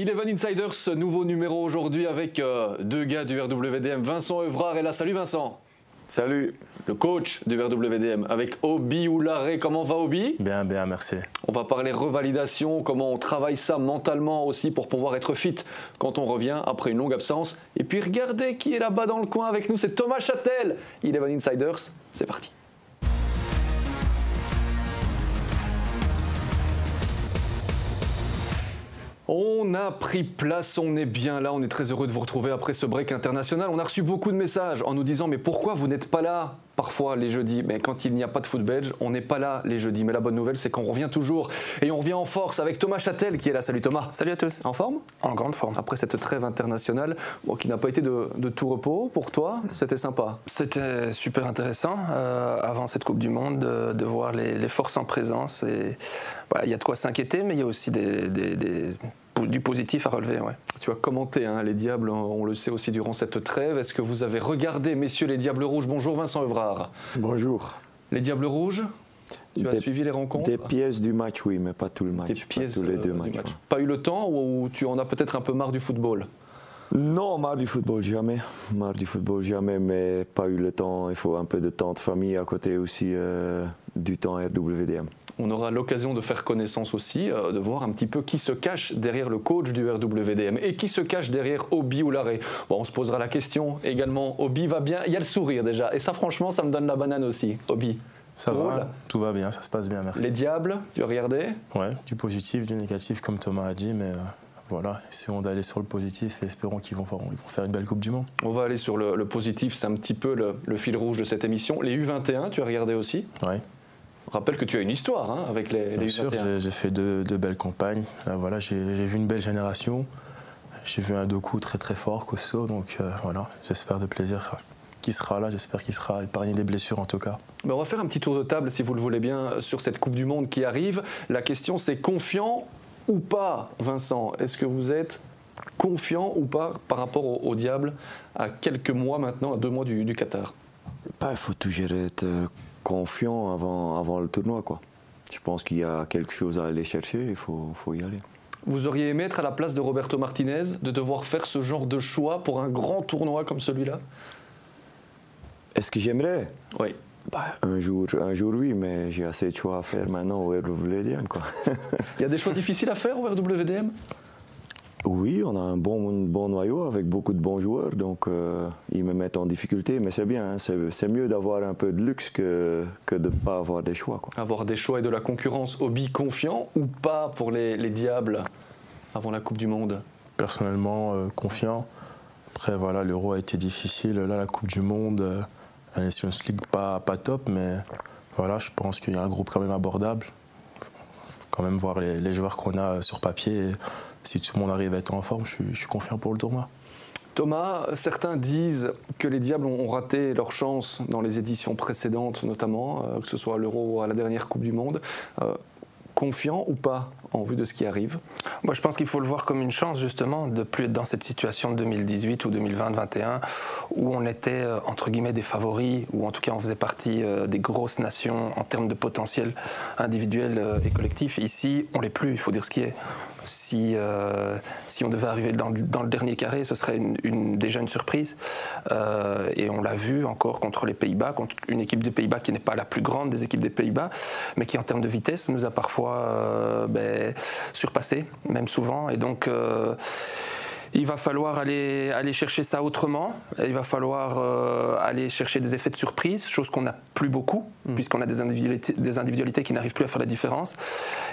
Eleven Insiders, nouveau numéro aujourd'hui avec euh, deux gars du RWDM, Vincent Evrard et là. Salut Vincent Salut Le coach du RWDM avec Obi Oularé. Comment va Obi? Bien, bien, merci. On va parler revalidation, comment on travaille ça mentalement aussi pour pouvoir être fit quand on revient après une longue absence. Et puis regardez qui est là-bas dans le coin avec nous, c'est Thomas Châtel. Eleven Insiders, c'est parti. On a pris place, on est bien là, on est très heureux de vous retrouver après ce break international. On a reçu beaucoup de messages en nous disant mais pourquoi vous n'êtes pas là? Parfois les jeudis Mais quand il n'y a pas de foot belge, on n'est pas là les jeudis. Mais la bonne nouvelle c'est qu'on revient toujours et on revient en force avec Thomas Châtel qui est là. Salut Thomas. Salut à tous. En forme? En grande forme. Après cette trêve internationale bon, qui n'a pas été de, tout repos pour toi, c'était sympa? C'était super intéressant euh, avant cette Coupe du Monde de, voir les, forces en présence. Et il y a de quoi s'inquiéter, mais il y a aussi des du positif à relever. Ouais. Tu as commenté hein, les Diables, on le sait aussi durant cette trêve. Est-ce que vous avez regardé, messieurs les Diables Rouges? Bonjour Vincent Evrard. Bonjour. Les Diables Rouges? Tu as suivi les rencontres? Des pièces du match, oui, mais pas tout le match. Des pièces pas tous les deux euh, matchs. Pas eu le temps ou tu en as peut-être un peu marre du football? Non, marre du football, jamais. Marre du football, jamais, mais pas eu le temps. Il faut un peu de temps de famille à côté aussi euh, du temps RWDM. On aura l'occasion de faire connaissance aussi, euh, de voir un petit peu qui se cache derrière le coach du RWDM et qui se cache derrière Obi ou l'arrêt. Bon, on se posera la question également. Obi va bien, il y a le sourire déjà. Et ça, franchement, ça me donne la banane aussi, Obi. Ça va, tout va bien, ça se passe bien, merci. Les diables, tu as regardé? Ouais, du positif, du négatif, comme Thomas a dit, mais. Euh, voilà, essayons d'aller sur le positif et espérons qu'ils vont, vont, faire une belle Coupe du Monde. On va aller sur le, positif, c'est un petit peu le, fil rouge de cette émission. Les U21, tu as regardé aussi? Oui. Rappelle que tu as une histoire hein, avec les, Bien U21. sûr, j'ai fait deux, belles campagnes. voilà, j'ai vu une belle génération. J'ai vu un Doku très très fort, costaud. Donc euh, voilà, j'espère de plaisir qui sera là. J'espère qu'il sera épargné des blessures en tout cas. on va faire un petit tour de table, si vous le voulez bien, sur cette Coupe du Monde qui arrive. La question, c'est confiant ou pas, Vincent? Est-ce que vous êtes confiant ou pas par rapport au, diable à quelques mois maintenant, à deux mois du, Qatar? Il bah, faut toujours être confiant avant, avant le tournoi. Quoi. Je pense qu'il y a quelque chose à aller chercher, il faut, faut y aller. Vous auriez aimé être à la place de Roberto Martinez, de devoir faire ce genre de choix pour un grand tournoi comme celui-là? Est-ce que j'aimerais? Oui. Bah, un, jour, un jour, oui, mais j'ai assez de choix à faire maintenant au RWDM. Il y a des choix difficiles à faire au RWDM oui, on a un bon, bon noyau avec beaucoup de bons joueurs, donc euh, ils me mettent en difficulté, mais c'est bien, hein. c'est mieux d'avoir un peu de luxe que, que de ne pas avoir des choix. Quoi. Avoir des choix et de la concurrence, Obi confiant ou pas pour les, les Diables avant la Coupe du Monde? Personnellement, euh, confiant. Après, voilà, l'Euro a été difficile. Là, la Coupe du Monde, euh, la Nations League, pas, pas top, mais voilà, je pense qu'il y a un groupe quand même abordable quand même voir les, joueurs qu'on a sur papier. Si tout le monde arrive à être en forme, je suis, confiant pour le tournoi. Thomas, certains disent que les Diables ont raté leur chance dans les éditions précédentes, notamment, euh, que ce soit à l'Euro ou à la dernière Coupe du Monde. Euh, confiant ou pas en vue de ce qui arrive? Moi, je pense qu'il faut le voir comme une chance, justement, de plus être dans cette situation de 2018 ou 2020-2021, où on était, euh, entre guillemets, des favoris, ou en tout cas, on faisait partie euh, des grosses nations en termes de potentiel individuel euh, et collectif. Ici, on l'est plus, il faut dire ce qui est si, euh, si on devait arriver dans, le dernier carré, ce serait déjà une surprise. Euh, et on l'a vu encore contre les Pays-Bas, contre une équipe des Pays-Bas qui n'est pas la plus grande des équipes des Pays-Bas, mais qui en termes de vitesse nous a parfois euh, ben, surpassé, même souvent. Et donc il va falloir aller, aller chercher ça autrement. Il va falloir euh, aller chercher des effets de surprise, chose qu'on n'a plus beaucoup, mm. puisqu'on a des individualités, des individualités qui n'arrivent plus à faire la différence.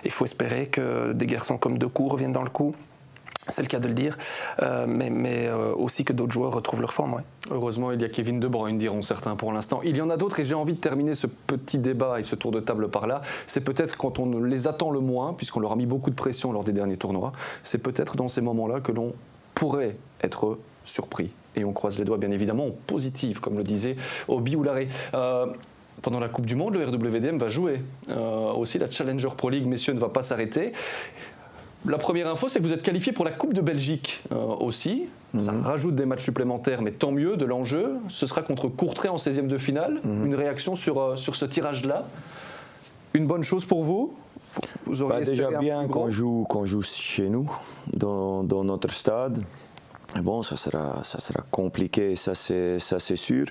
Il faut espérer que des garçons comme Decour reviennent dans le coup. C'est le cas de le dire, euh, mais, mais euh, aussi que d'autres joueurs retrouvent leur forme. Heureusement, il y a Kevin De Bruyne, diront certains pour l'instant. Il y en a d'autres et j'ai envie de terminer ce petit débat et ce tour de table par là. C'est peut-être quand on les attend le moins, puisqu'on leur a mis beaucoup de pression lors des derniers tournois, c'est peut-être dans ces moments-là que l'on pourrait être surpris. Et on croise les doigts, bien évidemment, en positif, comme le disait Obi Oularé. Euh, pendant la Coupe du Monde, le RWDM va jouer. Euh, aussi, la Challenger Pro League, messieurs, ne va pas s'arrêter. La première info, c'est que vous êtes qualifié pour la Coupe de Belgique euh, aussi. Ça mhm. rajoute des matchs supplémentaires, mais tant mieux de l'enjeu. Ce sera contre Courtrai en 16e de finale. Mhm. Une réaction sur, sur ce tirage-là? Une bonne chose pour vous? Vous auriez Bah, déjà bien qu'on joue, qu'on joue chez nous, dans, dans notre stade. Bon, ça sera, ça sera compliqué, ça c'est, ça c'est sûr.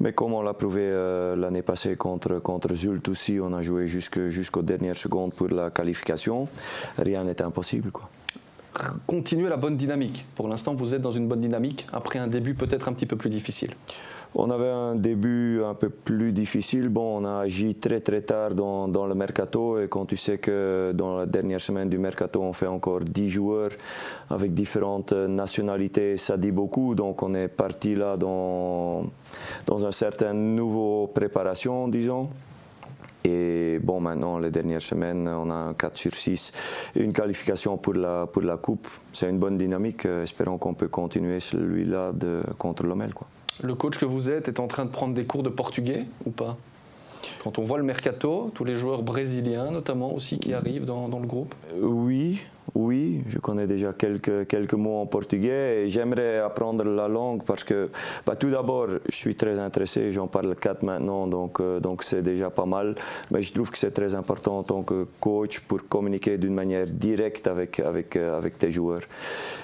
Mais comme on l'a prouvé euh, l'année passée contre, contre Zult aussi, on a joué jusque, jusqu'aux dernières secondes pour la qualification. Rien n'est impossible. Quoi. Continuez la bonne dynamique. Pour l'instant, vous êtes dans une bonne dynamique après un début peut-être un petit peu plus difficile. On avait un début un peu plus difficile. Bon, on a agi très très tard dans, le mercato et quand tu sais que dans la dernière semaine du mercato, on fait encore 10 joueurs avec différentes nationalités, ça dit beaucoup. Donc on est parti là dans, un certain nouveau préparation, disons. Et bon, maintenant, les dernières semaines, on a un 4 sur 6 et une qualification pour la, Coupe. C'est une bonne dynamique. Euh, Espérons qu'on peut continuer celui-là contre l'Omel. Quoi. Le coach que vous êtes est en train de prendre des cours de portugais ou pas? Quand on voit le mercato, tous les joueurs brésiliens notamment aussi qui arrivent dans, le groupe. Euh, Oui, oui, je connais déjà quelques, quelques mots en portugais et j'aimerais apprendre la langue parce que bah, tout d'abord, je suis très intéressé, j'en parle quatre maintenant, donc euh, donc c'est déjà pas mal. Mais je trouve que c'est très important en tant que coach pour communiquer d'une manière directe avec, avec, euh, avec tes joueurs.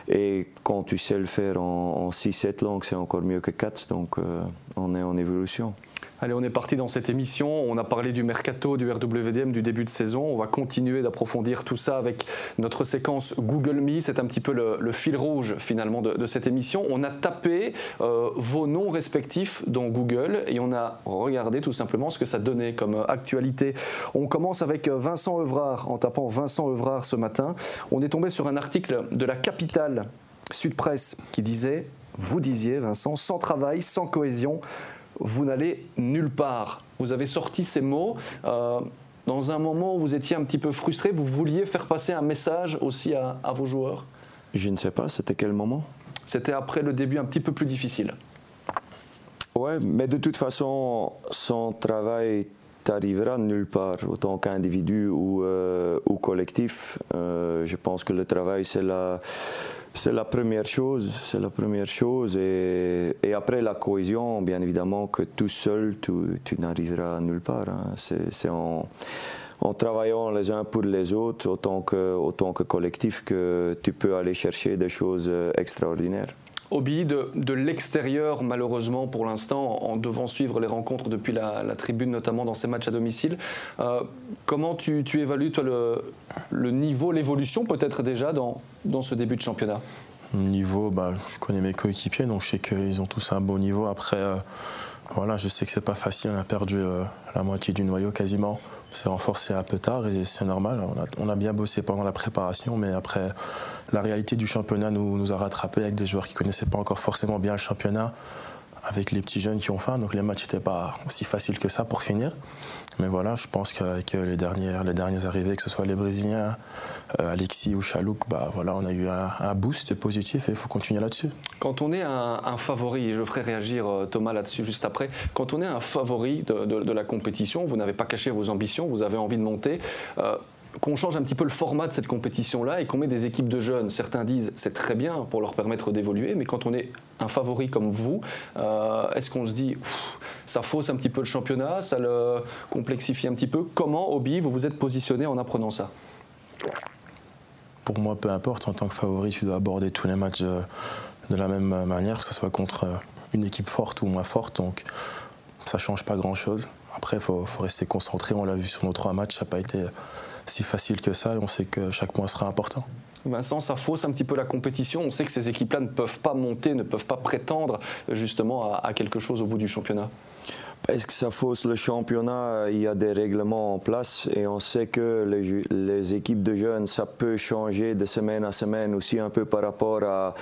Et quand tu sais le faire en, en 6-7 langues, c'est encore mieux que 4, donc euh, on est en évolution. Allez, on est parti dans cette émission. On a parlé du mercato, du RWDM, du début de saison. On va continuer d'approfondir tout ça avec notre séquence Google Me. C'est un petit peu le, fil rouge finalement de, de cette émission. On a tapé euh, vos noms respectifs dans Google et on a regardé tout simplement ce que ça donnait comme euh, actualité. On commence avec euh, Vincent Evrard. En tapant Vincent Evrard ce matin, on est tombé sur un article de la capitale Sud Presse qui disait, vous disiez Vincent, sans travail, sans cohésion, vous n'allez nulle part. Vous avez sorti ces mots euh, dans un moment où vous étiez un petit peu frustré, vous vouliez faire passer un message aussi à, à vos joueurs? Je ne sais pas, c'était quel moment? C'était après le début un petit peu plus difficile. Ouais, mais de toute façon, sans travail, tu arriveras nulle part, autant qu'individu ou, euh, ou collectif. Euh, je pense que le travail, c'est la, c'est la première chose. C'est la première chose. Et, après, la cohésion, bien évidemment, que tout seul, tu, tu n'arriveras nulle part. hein. C'est, en, travaillant les uns pour les autres, autant que, autant que collectif, que tu peux aller chercher des choses euh, extraordinaires. Obi, de, de l'extérieur, malheureusement pour l'instant, en devant suivre les rencontres depuis la, tribune, notamment dans ces matchs à domicile, euh, comment tu, évalues le, niveau, l'évolution peut-être déjà dans, dans ce début de championnat? Niveau, bah, je connais mes coéquipiers, donc je sais qu'ils ont tous un bon niveau. Après, euh, voilà, je sais que c'est pas facile. On a perdu euh, la moitié du noyau quasiment. S'est renforcé un peu tard et c'est normal. On a, bien bossé pendant la préparation, mais après, la réalité du championnat nous, a rattrapés avec des joueurs qui connaissaient pas encore forcément bien le championnat avec les petits jeunes qui ont faim, donc les matchs n'étaient pas aussi faciles que ça pour finir. Mais voilà, je pense qu'avec les dernières, les arrivées, que ce soit les Brésiliens, euh, Alexis ou Chalouk, bah voilà, on a eu un, boost positif et il faut continuer là-dessus. Quand on est un, favori, et je ferai réagir euh, Thomas là-dessus juste après, quand on est un favori de, la compétition, vous n'avez pas caché vos ambitions, vous avez envie de monter. euh, qu'on change un petit peu le format de cette compétition-là et qu'on met des équipes de jeunes. Certains disent c'est très bien pour leur permettre d'évoluer, mais quand on est un favori comme vous, euh, est-ce qu'on se dit ça fausse un petit peu le championnat, ça le complexifie un petit peu? Comment, Obi, vous vous êtes positionné en apprenant ça? Pour moi, peu importe, en tant que favori, tu dois aborder tous les matchs euh, de la même manière, que ce soit contre euh, une équipe forte ou moins forte. Donc, ça change pas grand-chose. Après, il faut rester concentré. On l'a vu sur nos trois matchs, ça n'a pas été si facile que ça et on sait que chaque point sera important. Vincent, ça fausse un petit peu la compétition. On sait que ces équipes-là ne peuvent pas monter, ne peuvent pas prétendre euh, justement à, à quelque chose au bout du championnat. Est-ce que ça fausse le championnat? Il y a des règlements en place et on sait que les, les équipes de jeunes, ça peut changer de semaine à semaine aussi un peu par rapport à,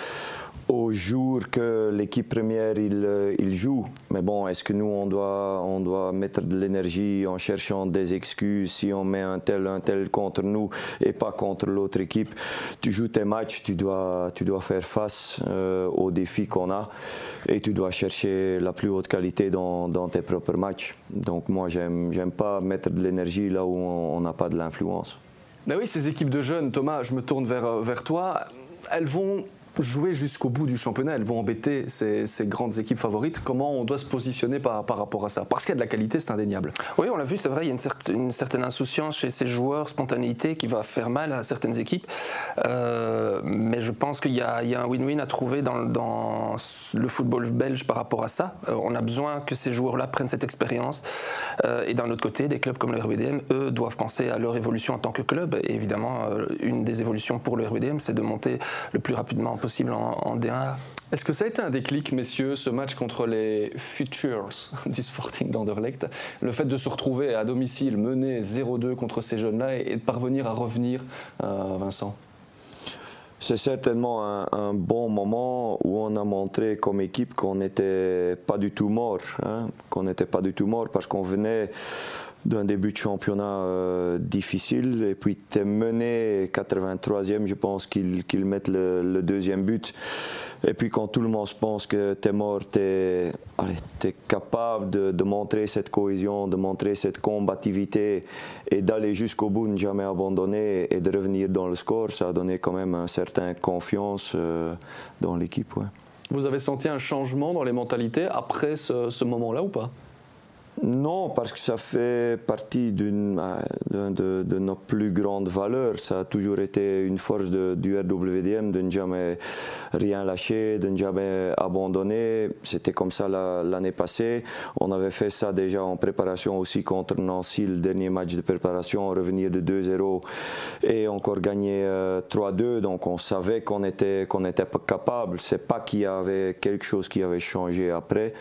au jour que l'équipe première il, euh, il joue. Mais bon, est-ce que nous on doit, on doit mettre de l'énergie en cherchant des excuses si on met un tel, un tel contre nous et pas contre l'autre équipe? Tu joues tes matchs, tu dois, tu dois faire face euh, aux défis qu'on a et tu dois chercher la plus haute qualité dans, dans tes propres matchs. Donc moi, j'aime, j'aime pas mettre de l'énergie là où on n'a pas de l'influence. Ben oui, ces équipes de jeunes, Thomas, je me tourne vers, euh, vers toi, elles vont jouer jusqu'au bout du championnat. Elles vont embêter ces, grandes équipes favorites. Comment on doit se positionner par, rapport à ça? Parce qu'il y a de la qualité, c'est indéniable. Oui, on l'a vu, c'est vrai, il y a une, certaine, insouciance chez ces joueurs, spontanéité qui va faire mal à certaines équipes. Euh, mais je pense qu'il y, a un win-win à trouver dans, dans, le football belge par rapport à ça. Euh, on a besoin que ces joueurs-là prennent cette expérience. Euh, et d'un autre côté, des clubs comme le RBDM, eux, doivent penser à leur évolution en tant que club. Et évidemment, une des évolutions pour le RBDM, c'est de monter le plus rapidement possible en, D1. Est-ce que ça a été un déclic, messieurs, ce match contre les Futures du Sporting d'Anderlecht? Le fait de se retrouver à domicile, mené 0-2 contre ces jeunes-là et, de parvenir à revenir, euh, Vincent? C'est certainement un, bon moment où on a montré comme équipe qu'on n'était pas du tout mort, hein, qu'on n'était pas du tout mort parce qu'on venait d'un début de championnat euh, difficile. Et puis, tu es mené 83e, je pense qu'ils mettent le, deuxième but. Et puis, quand tout le monde pense que tu es mort, tu es, capable de, montrer cette cohésion, de montrer cette combativité et d'aller jusqu'au bout, ne jamais abandonner et de revenir dans le score. Ça a donné quand même une certaine confiance euh, dans l'équipe. Vous avez senti un changement dans les mentalités après ce moment-là ou pas? Non, parce que ça fait partie d'une euh, de, nos plus grandes valeurs. Ça a toujours été une force du RWDM de ne jamais rien lâcher, de ne jamais abandonner. C'était comme ça l'année passée. On avait fait ça déjà en préparation aussi contre Nancy, le dernier match de préparation, revenir de 2-0 et encore gagner 3-2. Euh, Donc on savait qu'on était, qu'on était capable. C'est pas qu'il y avait quelque chose qui avait changé après.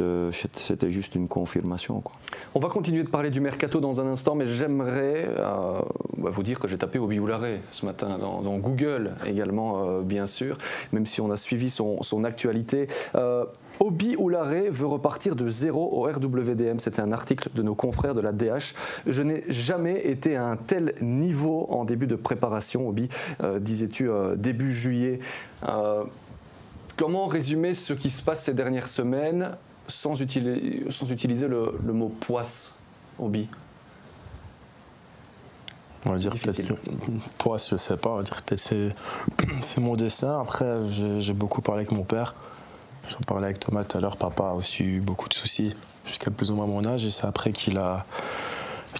Euh, c'était juste une confirmation. On va continuer de parler du mercato dans un instant, mais j'aimerais euh, bah, vous dire que j'ai tapé Obi Oulare ce matin dans, Google également, euh, bien sûr, même si on a suivi son, actualité. Obi Oulare veut repartir de zéro au RWDM. C'était un article de nos confrères de la DH. Je n'ai jamais été à un tel niveau en début de préparation, Obi, disais-tu début juillet. Comment résumer ce qui se passe ces dernières semaines sans, utiliser, sans utiliser le, mot poisse, hobby on va dire peut-être que poisse, je sais pas, on va dire peut-être c'est, c'est mon dessin. Après, j'ai, beaucoup parlé avec mon père. J'en parlais avec Thomas tout à l'heure. Papa a aussi eu beaucoup de soucis jusqu'à plus ou moins mon âge. Et c'est après qu'il a,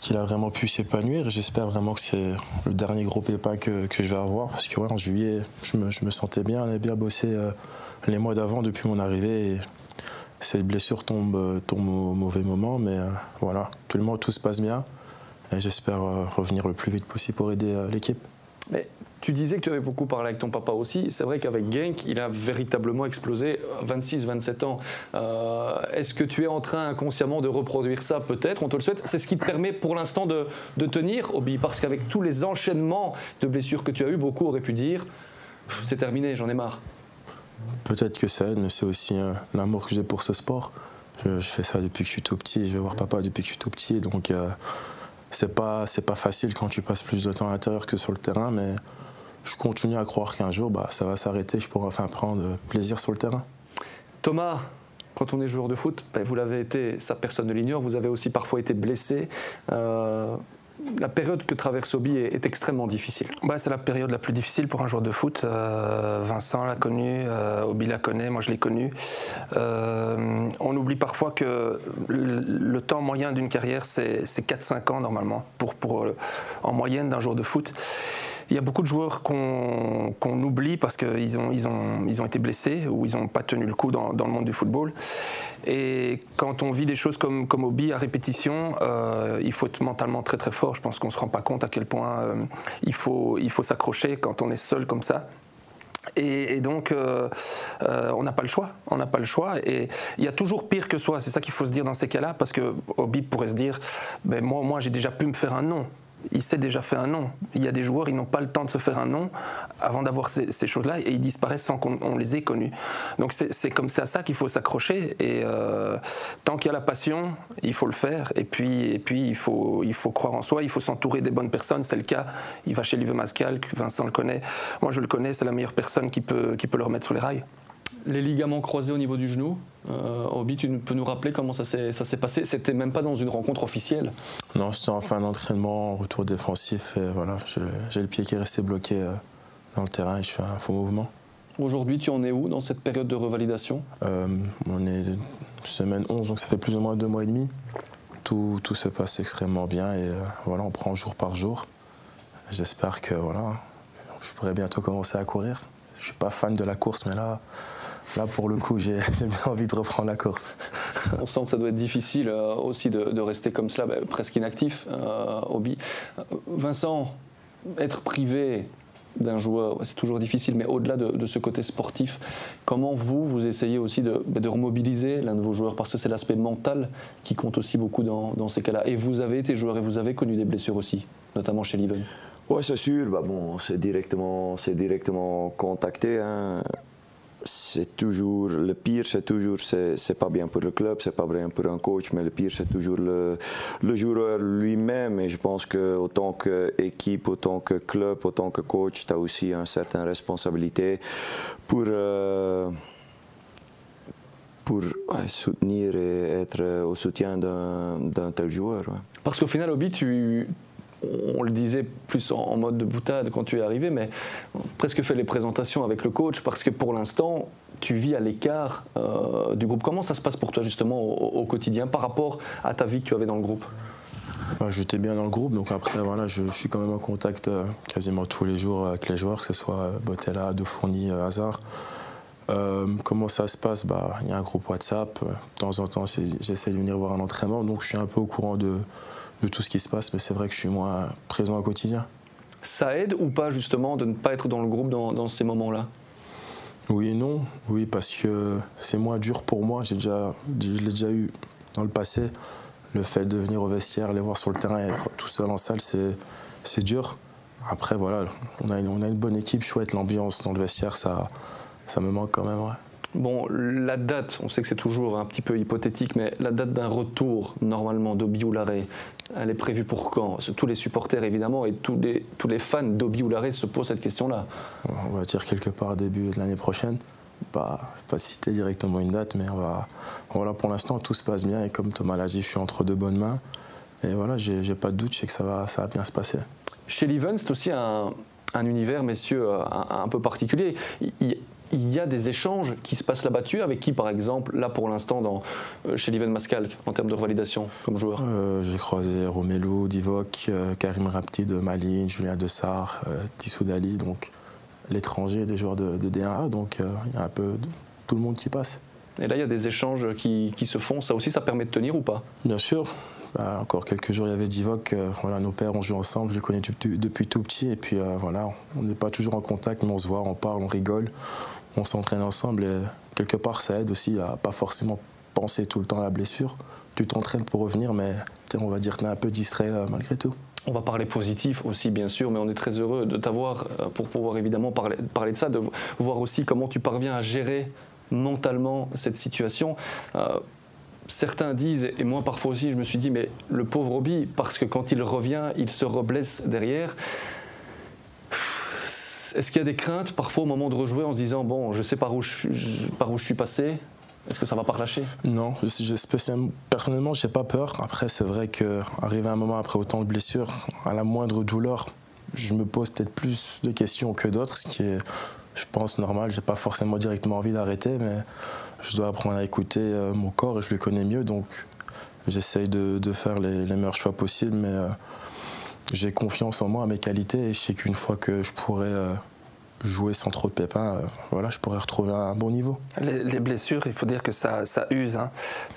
qu'il a vraiment pu s'épanouir. J'espère vraiment que c'est le dernier gros pépin que, que je vais avoir. Parce que ouais, en juillet, je me, je me sentais bien. On avait bien bossé euh, les mois d'avant depuis mon arrivée. Et cette blessure tombe, euh, au mauvais moment, mais euh, voilà, tout le monde, tout se passe bien. Et j'espère euh, revenir le plus vite possible pour aider l'équipe. Mais tu disais que tu avais beaucoup parlé avec ton papa aussi. C'est vrai qu'avec Genk, il a véritablement explosé 26-27 ans. Est-ce que tu es en train inconsciemment de reproduire ça Peut-être, on te le souhaite. C'est ce qui te permet pour l'instant de, de, tenir, Obi, parce qu'avec tous les enchaînements de blessures que tu as eu, beaucoup auraient pu dire c'est terminé, j'en ai marre. Peut-être que ça mais c'est aussi l'amour que j'ai pour ce sport. Je, fais ça depuis que je suis tout petit, je vais voir papa depuis que je suis tout petit, donc euh, c'est pas pas facile quand tu passes plus de temps à l'intérieur que sur le terrain, mais je continue à croire qu'un jour, bah, ça va s'arrêter, je pourrai enfin prendre plaisir sur le terrain. Thomas, quand on est joueur de foot, ben, vous l'avez été, ça personne ne l'ignore, vous avez aussi parfois été blessé. Euh, la période que traverse Obi est, extrêmement difficile. Bah, c'est la période la plus difficile pour un joueur de foot. Euh, Vincent l'a connu, euh, Obi la connaît, moi je l'ai connu. Euh, on oublie parfois que le, temps moyen d'une carrière, c'est 4-5 ans normalement, pour, pour, en moyenne d'un joueur de foot. Il y a beaucoup de joueurs qu'on oublie parce qu'ils ont, ils ont, ils ont été blessés ou ils n'ont pas tenu le coup dans, dans, le monde du football. Et quand on vit des choses comme, comme Obi à répétition, euh, il faut être mentalement très très fort. Je pense qu'on ne se rend pas compte à quel point euh, il faut, il faut s'accrocher quand on est seul comme ça. Et, donc, euh, on n'a pas le choix. On n'a pas le choix. Et il y a toujours pire que soi. C'est ça qu'il faut se dire dans ces cas-là, parce que Obi pourrait se dire, ben moi, moi, j'ai déjà pu me faire un nom il s'est déjà fait un nom. Il y a des joueurs, ils n'ont pas le temps de se faire un nom avant d'avoir ces, choses-là et ils disparaissent sans qu'on les ait connus. Donc c'est comme c'est à ça qu'il faut s'accrocher et euh, tant qu'il y a la passion, il faut le faire et puis, et puis il, faut, il faut croire en soi, il faut s'entourer des bonnes personnes. C'est le cas. Il va chez Live Mascal, Vincent le connaît. Moi je le connais, c'est la meilleure personne qui peut, qui peut le remettre sur les rails les ligaments croisés au niveau du genou. Euh, Obi, tu peux nous rappeler comment ça s'est passé? C'était même pas dans une rencontre officielle Non, c'était en fin d'entraînement, retour défensif. Et voilà, j'ai le pied qui est resté bloqué euh, dans le terrain et je fais un faux mouvement. Aujourd'hui, tu en es où dans cette période de revalidation? Euh, On est semaine 11, donc ça fait plus ou moins deux mois et demi. Tout, tout se passe extrêmement bien et euh, voilà, on prend jour par jour. J'espère que voilà, je pourrai bientôt commencer à courir. Je suis pas fan de la course, mais là, là pour le coup, j'ai bien envie de reprendre la course. On sent que ça doit être difficile euh, aussi de, rester comme cela, ben, presque inactif, euh, hobby. Vincent, être privé d'un joueur, c'est toujours difficile, mais au-delà de, ce côté sportif, comment vous, vous essayez aussi de, de remobiliser l'un de vos joueurs? Parce que c'est l'aspect mental qui compte aussi beaucoup dans, ces cas-là. Et vous avez été joueur et vous avez connu des blessures aussi, notamment chez Leven. Oui, c'est sûr. Bah bon, c'est directement, c'est directement contacté. Hein c'est toujours le pire, c'est toujours c'est pas bien pour le club, c'est pas bien pour un coach, mais le pire c'est toujours le, le joueur lui-même. Et je pense que autant qu'équipe, autant que club, autant que coach, tu as aussi une certaine responsabilité pour euh, pour soutenir et être au soutien d'un tel joueur. Parce qu'au final, Obi, tu, on le disait plus en, mode de boutade quand tu es arrivé, mais presque fait les présentations avec le coach parce que pour l'instant, tu vis à l'écart euh, du groupe. Comment ça se passe pour toi justement au, quotidien par rapport à ta vie que tu avais dans le groupe? Bah, J'étais bien dans le groupe, donc après voilà, je, suis quand même en contact euh, quasiment tous les jours avec les joueurs, que ce soit euh, Botella, De Fourni, Hazard. comment ça se passe? Bah, Il y a un groupe WhatsApp. De temps en temps, j'essaie de venir voir un entraînement, donc je suis un peu au courant de, de tout ce qui se passe, mais c'est vrai que je suis moins présent au quotidien. Ça aide ou pas justement de ne pas être dans le groupe dans, ces moments-là? Oui et non. Oui, parce que c'est moins dur pour moi. J'ai déjà, je l'ai déjà eu dans le passé. Le fait de venir au vestiaire, les voir sur le terrain et être tout seul en salle, c'est, c'est dur. Après, voilà, on a, une, on a une bonne équipe, chouette, l'ambiance dans le vestiaire, ça, ça me manque quand même. Ouais. Bon, la date, on sait que c'est toujours un petit peu hypothétique, mais la date d'un retour, normalement, d'Obi Oulare, elle est prévue pour quand? Tous les supporters, évidemment, et tous les, tous les fans d'Obi Oulare se posent cette question-là. On va dire quelque part début de l'année prochaine. Pas, pas citer directement une date, mais on va, voilà, pour l'instant, tout se passe bien. Et comme Thomas l'a dit, je suis entre deux bonnes mains. Et voilà, j'ai pas de doute, je sais que ça va, ça va bien se passer. Chez Leven, c'est aussi un, un, univers, messieurs, un, un peu particulier. Il, il y a des échanges qui se passent là-bas dessus avec qui, par exemple, là pour l'instant, dans, euh, chez Liven Mascal, en termes de revalidation comme joueur? Euh, J'ai croisé Romelu, Divock, euh, Karim Rapti de Malines, Julien Dessart, euh, Tissou Dali, donc l'étranger des joueurs de, de D1A, donc il y a un peu tout le monde qui passe. Et là, il y a des échanges qui, qui, se font, ça aussi, ça permet de tenir ou pas? Bien sûr. Bah, encore quelques jours, il y avait Divock. voilà, nos pères, on joue ensemble, je les connais depuis, depuis tout petit. Et puis voilà, on n'est pas toujours en contact, mais on se voit, on parle, on rigole on s'entraîne ensemble et quelque part ça aide aussi à pas forcément penser tout le temps à la blessure. Tu t'entraînes pour revenir, mais on va dire que tu es un peu distrait euh, malgré tout. On va parler positif aussi, bien sûr, mais on est très heureux de t'avoir euh, pour pouvoir évidemment parler, parler, de ça, de voir aussi comment tu parviens à gérer mentalement cette situation. Euh, certains disent, et moi parfois aussi, je me suis dit, mais le pauvre Roby, parce que quand il revient, il se reblesse derrière. Est-ce qu'il y a des craintes parfois au moment de rejouer en se disant bon, je sais par où je, par où je suis passé Est-ce que ça va pas relâcher? Non, personnellement, j'ai pas peur. Après, c'est vrai qu'arriver à un moment après autant de blessures, à la moindre douleur, je me pose peut-être plus de questions que d'autres, ce qui est, je pense, normal. J'ai pas forcément directement envie d'arrêter, mais je dois apprendre à écouter euh, mon corps et je le connais mieux, donc j'essaye de, faire les, meilleurs choix possibles, mais euh, j'ai confiance en moi, à mes qualités, et je sais qu'une fois que je pourrais euh, jouer sans trop de pépins, euh, voilà, je pourrais retrouver un bon niveau. Les, blessures, il faut dire que ça, ça use, hein.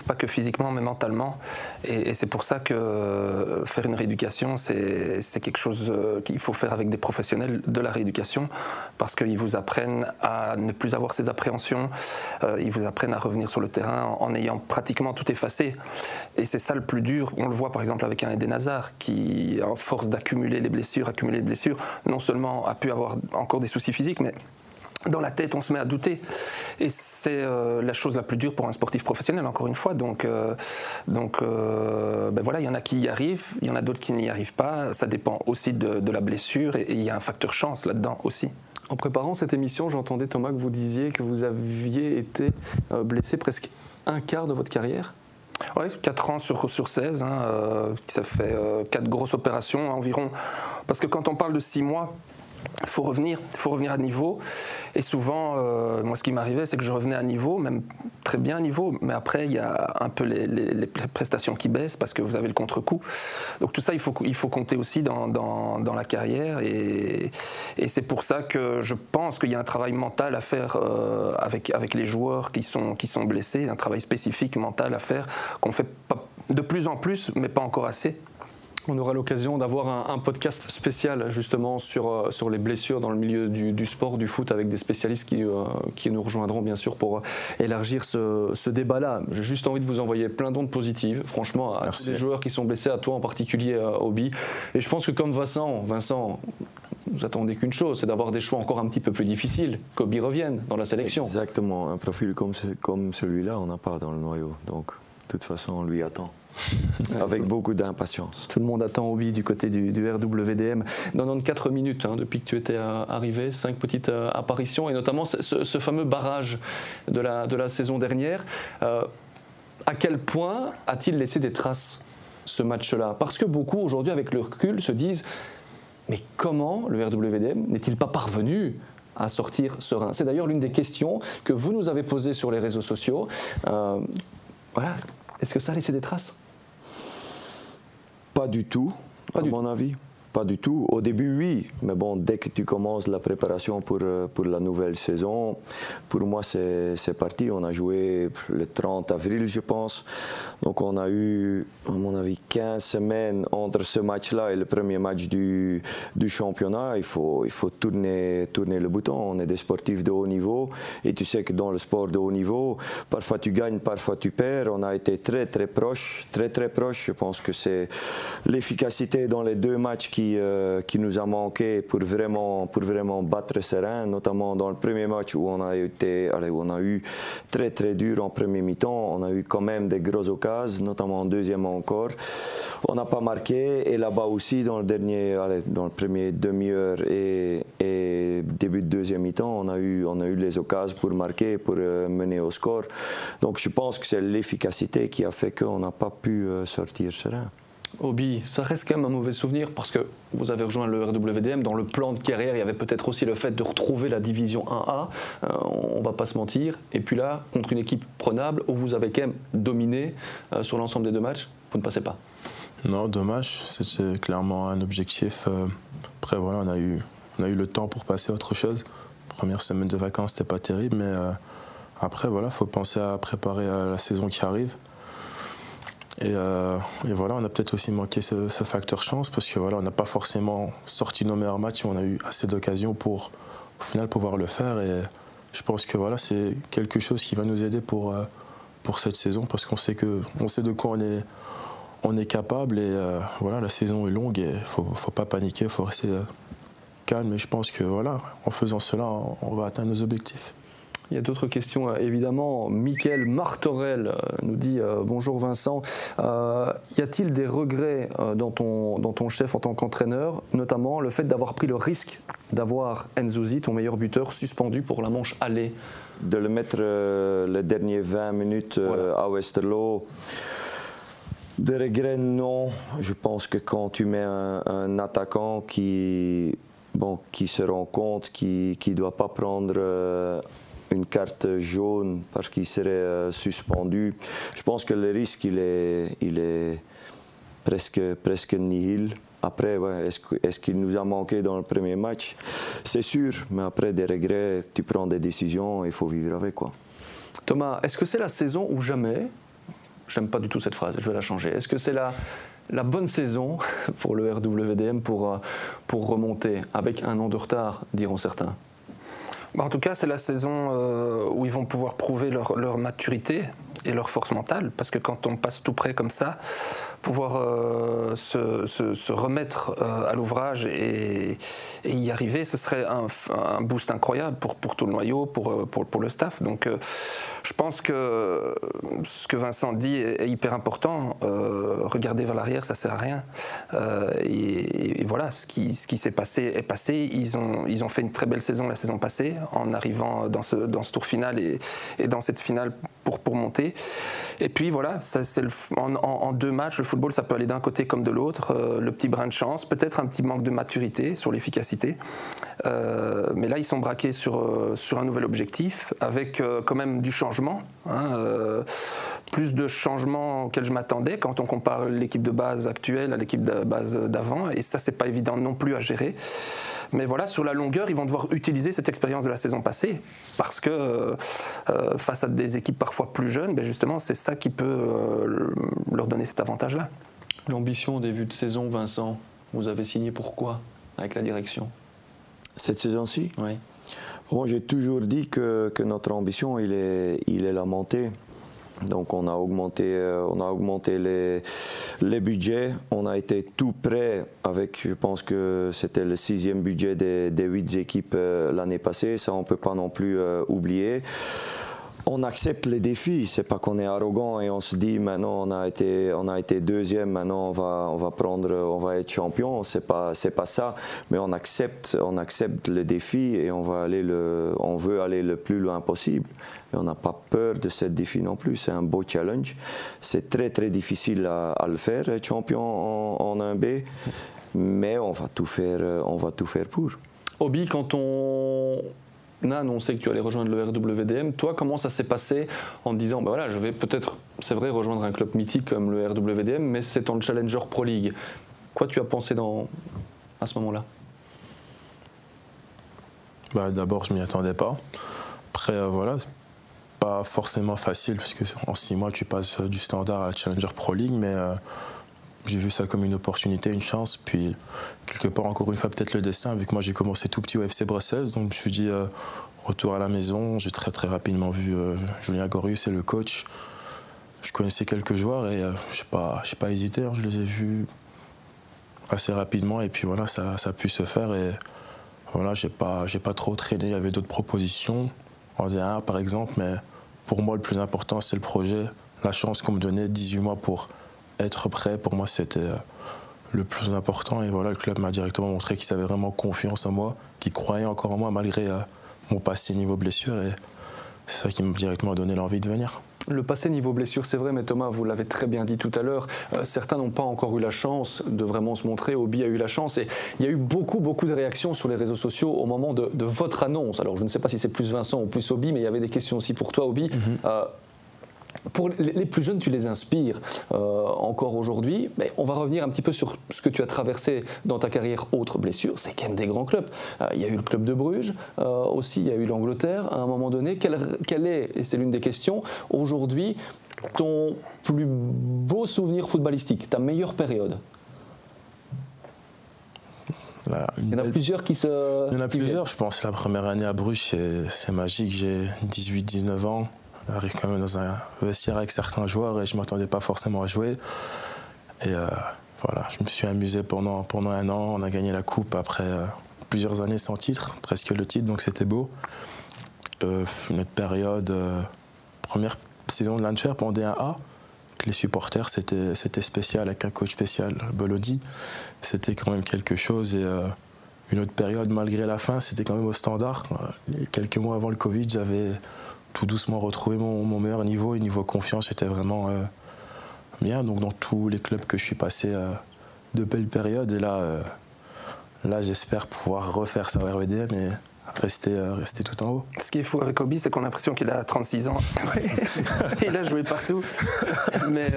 pas que physiquement, mais mentalement. Et, c'est pour ça que euh, faire une rééducation, c'est quelque chose euh, qu'il faut faire avec des professionnels de la rééducation, parce qu'ils vous apprennent à ne plus avoir ces appréhensions, ils vous apprennent à revenir sur le terrain en, ayant pratiquement tout effacé. Et c'est ça le plus dur. On le voit par exemple avec un Eden Hazard, qui, en force d'accumuler les blessures, accumuler les blessures, non seulement a pu avoir encore des soucis physique, mais dans la tête, on se met à douter. Et c'est euh, la chose la plus dure pour un sportif professionnel, encore une fois. Donc, euh, donc euh, ben voilà, il y en a qui y arrivent, il y en a d'autres qui n'y arrivent pas. Ça dépend aussi de, la blessure et il y a un facteur chance là-dedans aussi. En préparant cette émission, j'entendais Thomas que vous disiez que vous aviez été blessé presque un quart de votre carrière. Oui, 4 ans sur, sur 16, hein, ça fait 4 grosses opérations environ. Parce que quand on parle de 6 mois, il faut revenir, faut revenir à niveau. Et souvent, euh, moi, ce qui m'arrivait, c'est que je revenais à niveau, même très bien à niveau, mais après, il y a un peu les, prestations qui baissent parce que vous avez le contre-coup. Donc tout ça, il faut, il faut compter aussi dans, dans, la carrière. Et, c'est pour ça que je pense qu'il y a un travail mental à faire euh, avec, avec les joueurs qui sont, qui sont blessés, un travail spécifique mental à faire qu'on fait pas, de plus en plus, mais pas encore assez. On aura l'occasion d'avoir un, podcast spécial justement sur, euh, sur les blessures dans le milieu du, sport, du foot, avec des spécialistes qui, euh, qui, nous rejoindront bien sûr pour élargir ce, ce débat-là. J'ai juste envie de vous envoyer plein d'ondes positives, franchement, à tous les joueurs qui sont blessés, à toi en particulier, euh, Obi. Et je pense que comme Vincent, Vincent, vous attendez qu'une chose, c'est d'avoir des choix encore un petit peu plus difficiles, qu'Obi revienne dans la sélection. Exactement, un profil comme, comme celui-là, on n'a pas dans le noyau. Donc, de toute façon, on lui attend. Avec beaucoup d'impatience. Tout le monde attend Obi du côté du, du RWDM. 94 minutes hein, depuis que tu étais euh, arrivé, cinq petites euh, apparitions et notamment ce, fameux barrage de la, de la saison dernière. Euh, à quel point a-t-il laissé des traces ce match-là? Parce que beaucoup aujourd'hui, avec le recul, se disent mais comment le RWDM n'est-il pas parvenu à sortir serein? C'est d'ailleurs l'une des questions que vous nous avez posées sur les réseaux sociaux. voilà, est-ce que ça a laissé des traces? Pas du tout, à mon avis. Pas du tout. Au début, oui. Mais bon, dès que tu commences la préparation pour, euh, pour la nouvelle saison, pour moi, c'est parti. On a joué le 30 avril, je pense. Donc, on a eu, à mon avis, 15 semaines entre ce match-là et le premier match du, du championnat. Il faut, il faut tourner, tourner le bouton. On est des sportifs de haut niveau. Et tu sais que dans le sport de haut niveau, parfois tu gagnes, parfois tu perds. On a été très, très proche, très, très proche. Je pense que c'est l'efficacité dans les deux matchs qui euh, qui, nous a manqué pour vraiment, pour vraiment battre Serein, notamment dans le premier match où on a, été, allez, on a eu très très dur en premier mi-temps. On a eu quand même des grosses occasions, notamment en deuxième encore. On n'a pas marqué et là-bas aussi dans le dernier, allez, dans le premier demi-heure et, début de deuxième mi-temps, on a eu, on a eu les occasions pour marquer, pour euh, mener au score. Donc je pense que c'est l'efficacité qui a fait qu'on n'a pas pu euh, sortir Serein. Obi, ça reste quand même un mauvais souvenir parce que vous avez rejoint le RWDM. Dans le plan de carrière, il y avait peut-être aussi le fait de retrouver la division 1A. Euh, on va pas se mentir. Et puis là, contre une équipe prenable où vous avez quand même dominé euh, sur l'ensemble des deux matchs, vous ne passez pas. Non, dommage. C'était clairement un objectif. Euh, après, voilà, on a eu, le temps pour passer à autre chose. Première semaine de vacances, c'était pas terrible, mais après, voilà, faut penser à préparer la saison qui arrive. Euh, et, voilà, on a peut-être aussi manqué ce, facteur chance parce que voilà, on n'a pas forcément sorti nos meilleurs matchs, mais on a eu assez d'occasions pour au final pouvoir le faire. Et je pense que voilà, c'est quelque chose qui va nous aider pour, euh, pour cette saison parce qu'on sait, que, on sait de quoi on est, on est capable. Et euh, voilà, la saison est longue et faut, faut, pas paniquer, faut rester calme. Et je pense que voilà, en faisant cela, on va atteindre nos objectifs. Il y a d'autres questions, euh, évidemment. Michael Martorel euh, nous dit euh, Bonjour Vincent. y a-t-il des regrets dans, ton, dans ton chef en tant qu'entraîneur, notamment le fait d'avoir pris le risque d'avoir Enzouzi, ton meilleur buteur, suspendu pour la manche aller? De le mettre les dernières 20 minutes à Westerlo. Des regrets, non. Je pense que quand tu mets un, attaquant qui, bon, qui se rend compte qu'il ne doit pas prendre une carte jaune parce qu'il serait euh, suspendu. Je pense que le risque, il est, il est presque, presque nihil. Après, est-ce qu'il nous a manqué dans le premier match? C'est sûr, mais après des regrets, tu prends des décisions, il faut vivre avec. quoi. Thomas, est-ce que c'est la saison ou jamais? J'aime pas du tout cette phrase, je vais la changer. Est-ce que c'est la, la bonne saison pour le RWDM pour, euh, pour remonter avec un an de retard, diront certains? En tout cas, c'est la saison euh, où ils vont pouvoir prouver leur maturité et leur force mentale, parce que quand on passe tout près comme ça, pouvoir euh, se, se, remettre euh, à l'ouvrage et, y arriver, ce serait un, boost incroyable pour, pour tout le noyau, pour, euh, pour le staff. Donc je pense que ce que Vincent dit est, hyper important. regarder vers l'arrière, ça sert à rien. Et, et, voilà, ce qui, ce qui s'est passé est passé. Ils ont, ils ont fait une très belle saison la saison passée. en arrivant dans ce, dans ce tour final et, et dans cette finale pour, pour monter. Et puis voilà, ça, en, deux matchs, le football, ça peut aller d'un côté comme de l'autre. Euh, le petit brin de chance, peut-être un petit manque de maturité sur l'efficacité. Euh, mais là, ils sont braqués sur, euh, sur un nouvel objectif, avec quand même du changement. Hein, plus de changements auxquels je m'attendais quand on compare l'équipe de base actuelle à l'équipe de base d'avant. Et ça, c'est pas évident non plus à gérer. Mais voilà, sur la longueur, ils vont devoir utiliser cette expérience de la saison passée parce que euh, euh, face à des équipes parfois plus jeunes, ben justement, c'est ça qui peut euh, leur donner cet avantage-là. L'ambition des vues de saison, Vincent, vous avez signé pourquoi avec la direction? Cette saison-ci? Oui. Bon, j'ai toujours dit que, que, notre ambition, il est, il est la montée. Donc on a augmenté, euh, on a augmenté les, budgets. On a été tout prêt avec, je pense que c'était le sixième budget des, huit équipes euh, l'année passée. Ça, on peut pas non plus euh, oublier on accepte les défis. C'est pas qu'on est arrogant et on se dit maintenant on a été on a été deuxième, maintenant on va on va prendre on va être champion. C'est pas c'est pas ça, mais on accepte on accepte les défis et on va aller le on veut aller le plus loin possible. Et on n'a pas peur de ce défi non plus. C'est un beau challenge. C'est très très difficile à, le faire être champion en, en 1B, mais on va tout faire on va tout faire pour. Obi, quand on a annoncé que tu allais rejoindre le RWDM. Toi, comment ça s'est passé en te disant, ben voilà, je vais peut-être, c'est vrai, rejoindre un club mythique comme le RWDM, mais c'est en Challenger Pro League. Quoi tu as pensé dans, à ce moment-là? Bah, D'abord, je m'y attendais pas. Après, euh, voilà, pas forcément facile, parce que en six mois, tu passes du standard à la Challenger Pro League, mais euh, j'ai vu ça comme une opportunité, une chance. Puis, quelque part, encore une fois, peut-être le destin, vu que moi j'ai commencé tout petit au FC Bruxelles. Donc, je me suis dit, euh, retour à la maison. J'ai très, très rapidement vu euh, Julien Gorius et le coach. Je connaissais quelques joueurs et euh, je n'ai pas, hésité. Hein. je les ai vus assez rapidement. Et puis, voilà, ça, ça a pu se faire. Et voilà, je n'ai pas, pas trop traîné. Il y avait d'autres propositions, en D1 par exemple. Mais pour moi, le plus important, c'est le projet. La chance qu'on me donnait, 18 mois pour être prêt, pour moi, c'était euh, le plus important. Et voilà, le club m'a directement montré qu'ils avaient vraiment confiance en moi, qu'ils croyaient encore en moi malgré euh, mon passé niveau blessure. Et c'est ça qui m'a directement donné l'envie de venir. Le passé niveau blessure, c'est vrai, mais Thomas, vous l'avez très bien dit tout à l'heure, euh, certains n'ont pas encore eu la chance de vraiment se montrer. Obi a eu la chance et il y a eu beaucoup, beaucoup de réactions sur les réseaux sociaux au moment de, votre annonce. Alors, je ne sais pas si c'est plus Vincent ou plus Obi, mais il y avait des questions aussi pour toi, Obi. Mm-hmm pour les plus jeunes, tu les inspires euh, encore aujourd'hui. Mais on va revenir un petit peu sur ce que tu as traversé dans ta carrière, autre blessure. C'est quand même des grands clubs. Euh, il y a eu le club de Bruges, euh, aussi il y a eu l'Angleterre à un moment donné. Quel, est, et c'est l'une des questions, aujourd'hui, ton plus beau souvenir footballistique, ta meilleure période? Il y en a plusieurs qui se. Il y en a plusieurs, je pense. La première année à Bruges, c'est magique. J'ai 18-19 ans. J'arrive quand même dans un vestiaire avec certains joueurs et je ne m'attendais pas forcément à jouer. Et euh, voilà, je me suis amusé pendant, pendant un an. On a gagné la coupe après euh, plusieurs années sans titre, presque le titre, donc c'était beau. Euh, une autre période, première saison de l'Antwerp en D1A. Les supporters, c'était, c'était spécial avec un coach spécial, Bolodi. C'était quand même quelque chose. Et une autre période, malgré la fin, c'était quand même au standard. Quelques mois avant le Covid, j'avais tout doucement retrouver mon, meilleur niveau et niveau confiance était vraiment euh, bien. Donc dans tous les clubs que je suis passé, euh, de belles périodes. Et là, euh, là j'espère pouvoir refaire ça au RWDM et rester, rester tout en haut. Ce qui est fou avec Obi, c'est qu'on a l'impression qu'il a 36 ans. il a joué partout. Mais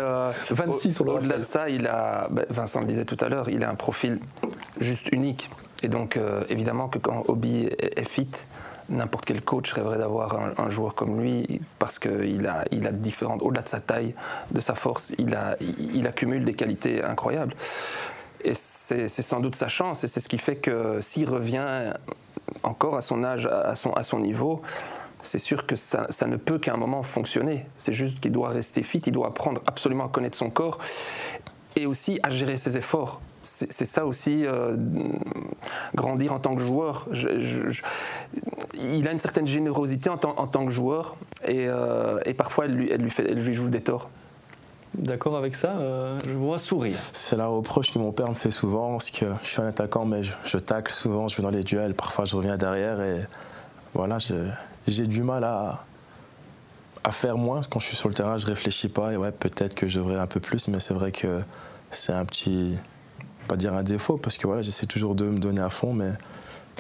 26 au, Au-delà de ça, il a, ben, Vincent le disait tout à l'heure, il a un profil juste unique. Et donc évidemment que quand Obi est fit, n'importe quel coach rêverait d'avoir un, joueur comme lui parce qu'il a, il a différentes, au-delà de sa taille, de sa force, il, a, il, accumule des qualités incroyables. Et c'est, sans doute sa chance et c'est ce qui fait que s'il revient encore à son âge, à son, à son niveau, c'est sûr que ça, ça, ne peut qu'à un moment fonctionner. C'est juste qu'il doit rester fit, il doit apprendre absolument à connaître son corps et aussi à gérer ses efforts c'est ça aussi, euh, grandir en tant que joueur. il a une certaine générosité en, tant que joueur et, euh, parfois elle lui, fait, elle lui joue des torts. D'accord avec ça euh, Je vois sourire. C'est la reproche que mon père me fait souvent, parce que je suis un attaquant, mais je, tacle souvent, je vais dans les duels, parfois je reviens derrière et voilà, j'ai du mal à, à faire moins. Quand je suis sur le terrain, je réfléchis pas. Et ouais, peut-être que je devrais un peu plus, mais c'est vrai que c'est un petit, pas dire un défaut, parce que voilà, j'essaie toujours de me donner à fond, mais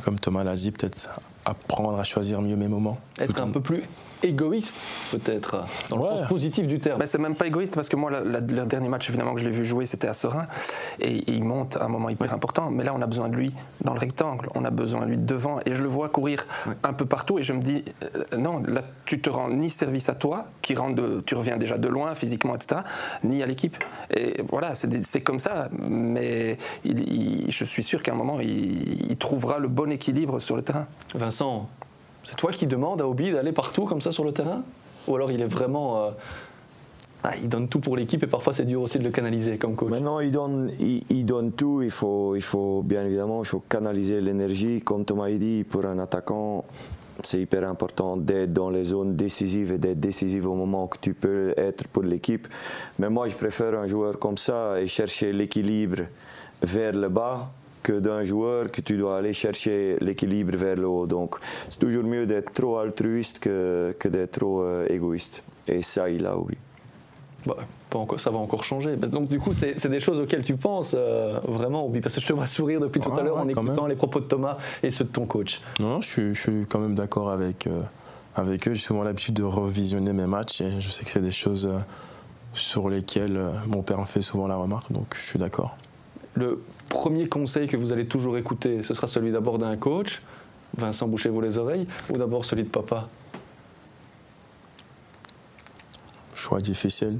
comme Thomas l'a dit, peut-être apprendre à choisir mieux mes moments. Être un peu plus égoïste, peut-être, dans le sens positif du terme. Mais c'est même pas égoïste, parce que moi, le dernier match, évidemment, que je l'ai vu jouer, c'était à Serein, et, il monte à un moment hyper important, mais là, on a besoin de lui dans le rectangle, on a besoin de lui devant, et je le vois courir un peu partout, et je me dis, euh, non, là, tu te rends ni service à toi, qui rend de, tu reviens déjà de loin, physiquement, etc., ni à l'équipe. Et voilà, c'est comme ça, mais je suis sûr qu'à un moment, il, il trouvera le bon équilibre sur le terrain. Vincent, c'est toi qui demandes à Obi d'aller partout comme ça sur le terrain Ou alors il est vraiment. Euh, ah, il donne tout pour l'équipe et parfois c'est dur aussi de le canaliser comme coach. Maintenant, il donne, il, donne tout. Il faut, il faut, bien évidemment, il faut canaliser l'énergie. Comme Thomas a dit, pour un attaquant, c'est hyper important d'être dans les zones décisives et d'être décisif au moment que tu peux être pour l'équipe. Mais moi, je préfère un joueur comme ça et chercher l'équilibre vers le bas que d'un joueur que tu dois aller chercher l'équilibre vers le haut. Donc c'est toujours mieux d'être trop altruiste que, que d'être trop euh, égoïste. Et ça, il a, oui. Bah, pas encore, ça va encore changer. Donc du coup, c'est des choses auxquelles tu penses euh, vraiment, parce que je te vois sourire depuis tout à l'heure en écoutant les propos de Thomas et ceux de ton coach. Non, je, suis, je suis quand même d'accord avec, euh, avec eux. J'ai souvent l'habitude de revisionner mes matchs et je sais que c'est des choses sur lesquelles mon père en fait souvent la remarque, donc je suis d'accord. Le premier conseil que vous allez toujours écouter, ce sera celui d'abord d'un coach, Vincent, bouchez-vous les oreilles, ou d'abord celui de papa Choix difficile.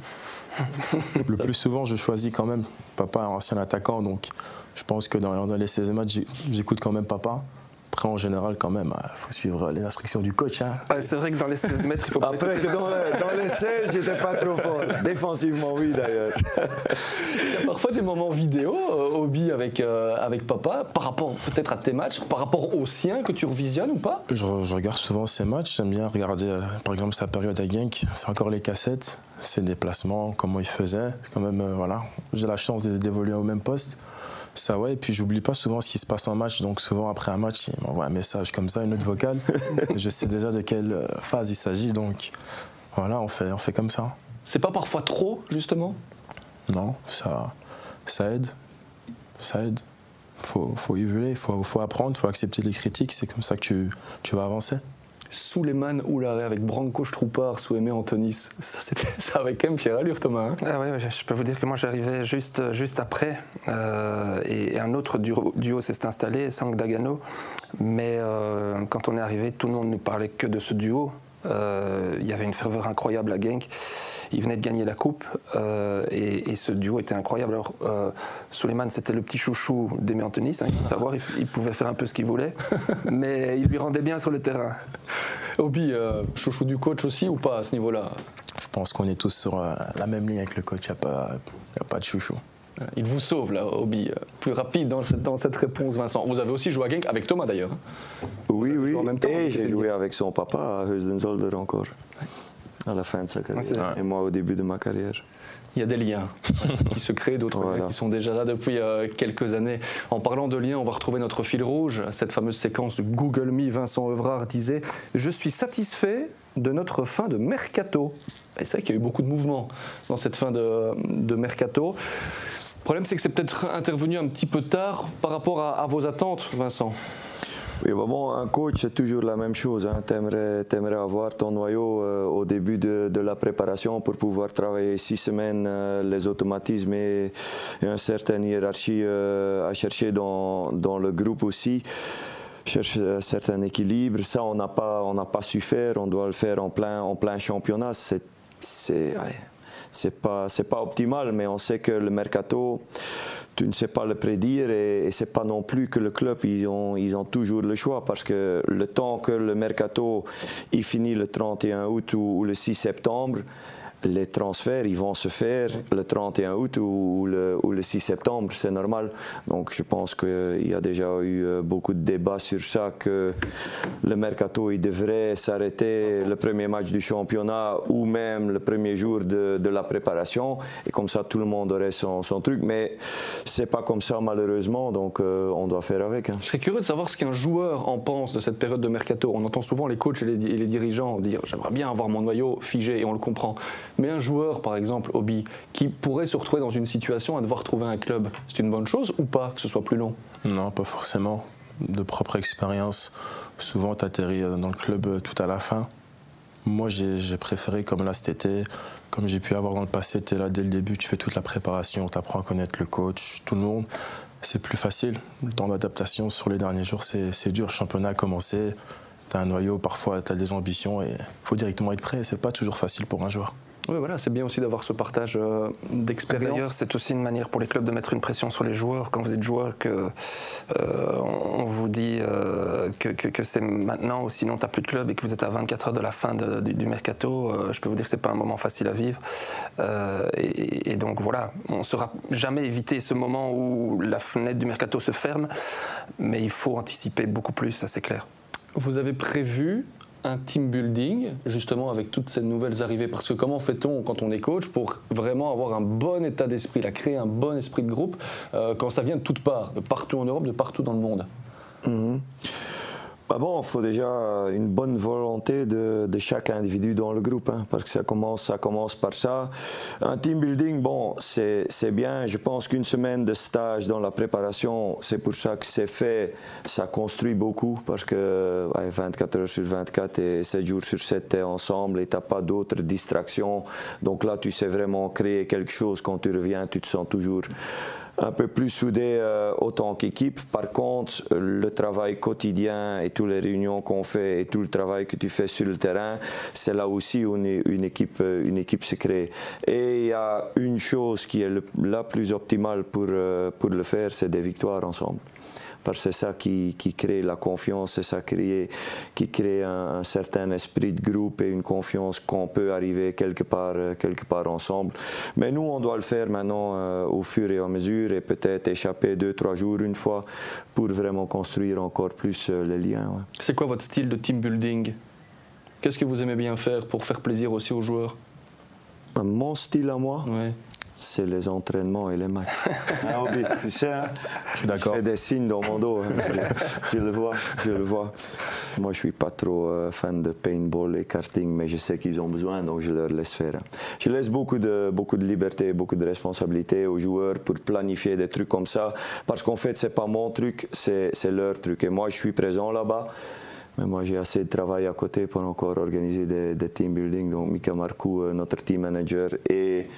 le plus souvent, je choisis quand même papa, un ancien attaquant, donc je pense que dans, dans les 16 matchs, j'écoute quand même papa. Après, en général, quand même, il faut suivre les instructions du coach. Hein. c'est vrai que dans les 16 mètres, il faut Après, que dans, dans, les 16, j'étais pas trop fort. Défensivement, oui, d'ailleurs. Il y a parfois des moments vidéo, euh, hobby avec, euh, avec papa, par rapport peut-être à tes matchs, par rapport aux siens que tu revisionnes ou pas? Je, regarde souvent ces matchs. J'aime bien regarder, euh, par exemple, sa période à Genk. C'est encore les cassettes, ses déplacements, comment il faisait. Quand même, voilà. J'ai la chance d'évoluer au même poste ça ouais et puis j'oublie pas souvent ce qui se passe en match donc souvent après un match il m'envoie un message comme ça une note vocale. Je sais déjà de quelle euh, phase il s'agit donc voilà on fait on fait comme ça. C'est pas parfois trop justement? Non ça ça aide. Ça aide. Faut faut évoluer faut faut apprendre faut accepter les critiques c'est comme ça que tu, tu vas avancer Suleiman Oularé avec Branko Stroupar sous Aimé Antonis. Ça, c'était, ça avait quand même fier allure, Thomas. Hein. ah oui, je peux vous dire que moi j'arrivais juste, juste après euh, et, un autre duo, s'est installé, Sang Dagano. Mais euh, quand on est arrivé, tout le monde ne parlait que de ce duo. Euh, il y avait une ferveur incroyable à Genk. Il venait de gagner la coupe euh, et, ce duo était incroyable. Alors, euh, Suleiman, c'était le petit chouchou d'Aimé Antonis. Hein, savoir, il, pouvait faire un peu ce qu'il voulait, mais il lui rendait bien sur le terrain. Obi, chouchou du coach aussi ou pas à ce niveau-là? Je pense qu'on est tous sur la même ligne avec le coach. Il n'y a, a, pas de chouchou. Il vous sauve là, Obi. Plus rapide dans cette, dans cette, réponse, Vincent. Vous avez aussi joué à Genk avec Thomas d'ailleurs. Oui, oui. En même temps, et j'ai joué avec son papa à Heusden-Zolder encore. À la fin de sa carrière. Et moi au début de ma carrière. Il y a des liens qui se créent, d'autres qui sont déjà là depuis euh, quelques années. En parlant de liens, on va retrouver notre fil rouge, cette fameuse séquence Google Me. Vincent Evrard disait Je suis satisfait de notre fin de mercato. Et c'est vrai qu'il y a eu beaucoup de mouvements dans cette fin de, de mercato. Le problème, c'est que c'est peut-être intervenu un petit peu tard par rapport à, vos attentes, Vincent. Oui, bon, un coach, c'est toujours la même chose. Hein. Tu aimerais, avoir ton noyau euh, au début de, la préparation pour pouvoir travailler six semaines euh, les automatismes et, une certaine hiérarchie euh, à chercher dans, le groupe aussi. Chercher un certain équilibre. Ça, on n'a pas, su faire. On doit le faire en plein, championnat. C'est c'est pas optimal, mais on sait que le mercato, tu ne sais pas le prédire et, c'est pas non plus que le club ils ont ils ont toujours le choix parce que le temps que le mercato il finit le 31 août ou, le 6 septembre. Les transferts, ils vont se faire le 31 août ou le, ou le 6 septembre, c'est normal. Donc je pense qu'il y a déjà eu euh, beaucoup de débats sur ça, que le mercato, il devrait s'arrêter le premier match du championnat ou même le premier jour de, de la préparation. Et comme ça, tout le monde aurait son, son truc. Mais c'est pas comme ça, malheureusement. Donc euh, on doit faire avec. Hein. Je serais curieux de savoir ce qu'un joueur en pense de cette période de mercato. On entend souvent les coachs et les, et les dirigeants dire j'aimerais bien avoir mon noyau figé et on le comprend. Mais un joueur, par exemple, Obi, qui pourrait se retrouver dans une situation à devoir trouver un club, c'est une bonne chose ou pas que ce soit plus long? Non, pas forcément. De propre expérience, souvent tu atterris dans le club tout à la fin. Moi, j'ai préféré, comme là cet été, comme j'ai pu avoir dans le passé, tu es là dès le début, tu fais toute la préparation, tu apprends à connaître le coach, tout le monde. C'est plus facile. Le temps d'adaptation sur les derniers jours, c'est dur. Le championnat a commencé, tu as un noyau, parfois tu as des ambitions et il faut directement être prêt. C'est pas toujours facile pour un joueur. Oui, voilà, c'est bien aussi d'avoir ce partage euh, d'expérience. D'ailleurs, c'est aussi une manière pour les clubs de mettre une pression sur les joueurs. Quand vous êtes joueur, que euh, on vous dit euh, que, que, que c'est maintenant ou sinon tu n'as plus de club et que vous êtes à 24 heures de la fin de, du, du, mercato, je peux vous dire que c'est pas un moment facile à vivre. Et, et, donc voilà, on ne saura jamais éviter ce moment où la fenêtre du mercato se ferme, mais il faut anticiper beaucoup plus, ça c'est clair. Vous avez prévu un team building, justement avec toutes ces nouvelles arrivées Parce que comment fait-on quand on est coach pour vraiment avoir un bon état d'esprit, la créer un bon esprit de groupe euh, quand ça vient de toutes parts, de partout en Europe, de partout dans le monde? -hmm. Bah bon, il faut déjà une bonne volonté de, chaque individu dans le groupe, hein, parce que ça commence, ça commence par ça. Un team building, bon, c'est bien. Je pense qu'une semaine de stage dans la préparation, c'est pour ça que c'est fait. Ça construit beaucoup, parce que ouais, 24 heures sur 24 et 7 jours sur 7, tu es ensemble et tu n'as pas d'autres distractions. Donc là, tu sais vraiment créer quelque chose. Quand tu reviens, tu te sens toujours un peu plus soudé euh, autant qu'équipe. Par contre, le travail quotidien et toutes les réunions qu'on fait et tout le travail que tu fais sur le terrain, c'est là aussi où une, équipe, une équipe se crée. Et il y a une chose qui est la plus optimale pour, euh, pour le faire, c'est des victoires ensemble parce que c'est ça qui, qui, crée la confiance, c'est ça qui crée, qui crée un, un, certain esprit de groupe et une confiance qu'on peut arriver quelque part, quelque part ensemble. Mais nous, on doit le faire maintenant euh, au fur et à mesure et peut-être échapper deux, trois jours une fois pour vraiment construire encore plus euh, les liens. Ouais. C'est quoi votre style de team building? Qu'est-ce que vous aimez bien faire pour faire plaisir aussi aux joueurs? Mon style à moi? Ouais c'est les entraînements et les matchs. Ah, Obi, tu sais, hein d'accord. Je fais des signes dans mon dos. Hein. je, je, le vois, je le vois. Moi, je suis pas trop euh, fan de paintball et karting, mais je sais qu'ils ont besoin, donc je leur laisse faire. Je laisse beaucoup de, beaucoup de liberté, beaucoup de responsabilité aux joueurs pour planifier des trucs comme ça, parce qu'en fait, c'est pas mon truc, c'est leur truc. Et moi, je suis présent là-bas. Mais moi, j'ai assez de travail à côté pour encore organiser des, des team building. Donc, Mika Marcou, euh, notre team manager, et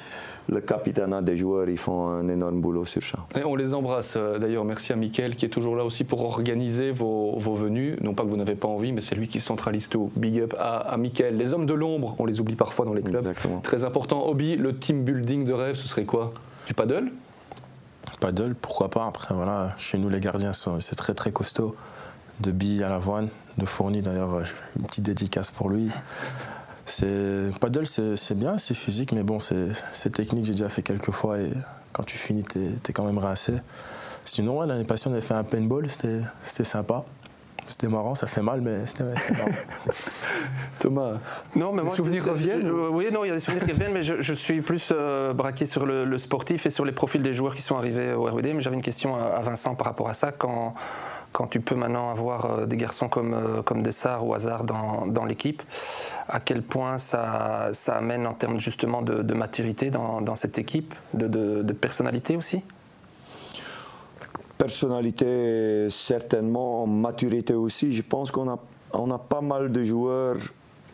le capitaine des joueurs, ils font un énorme boulot sur ça. Et on les embrasse euh, d'ailleurs. Merci à Mickaël qui est toujours là aussi pour organiser vos, vos venues. Non pas que vous n'avez pas envie, mais c'est lui qui centralise tout. Big up à, à Mickaël. Les hommes de l'ombre, on les oublie parfois dans les clubs. Exactement. Très important. Obi, le team building de rêve, ce serait quoi? Du paddle? Paddle, pourquoi pas? Après, voilà, chez nous, les gardiens, c'est très très costaud. De billes à l'avoine, de fourni d'ailleurs, une petite dédicace pour lui. C'est paddle, c'est bien, c'est physique, mais bon, c'est technique. J'ai déjà fait quelques fois et quand tu finis, t'es es quand même rincé. Sinon, ouais, l'année passée, on avait fait un paintball, c'était sympa. C'était marrant, ça fait mal, mais c'était marrant. Thomas, non, mais les moi, souvenirs je, reviennent je, Oui, non, il y a des souvenirs qui reviennent, mais je, je, suis plus euh, braqué sur le, le, sportif et sur les profils des joueurs qui sont arrivés au RWD. Mais j'avais une question à, à Vincent par rapport à ça. Quand, quand tu peux maintenant avoir euh, des garçons comme, euh, comme Dessart ou Hazard dans, dans l'équipe, à quel point ça, ça amène en termes justement de, maturité dans, dans, cette équipe, de, de, de personnalité aussi? Personnalité, certainement, maturité aussi. Je pense qu'on a, on a pas mal de joueurs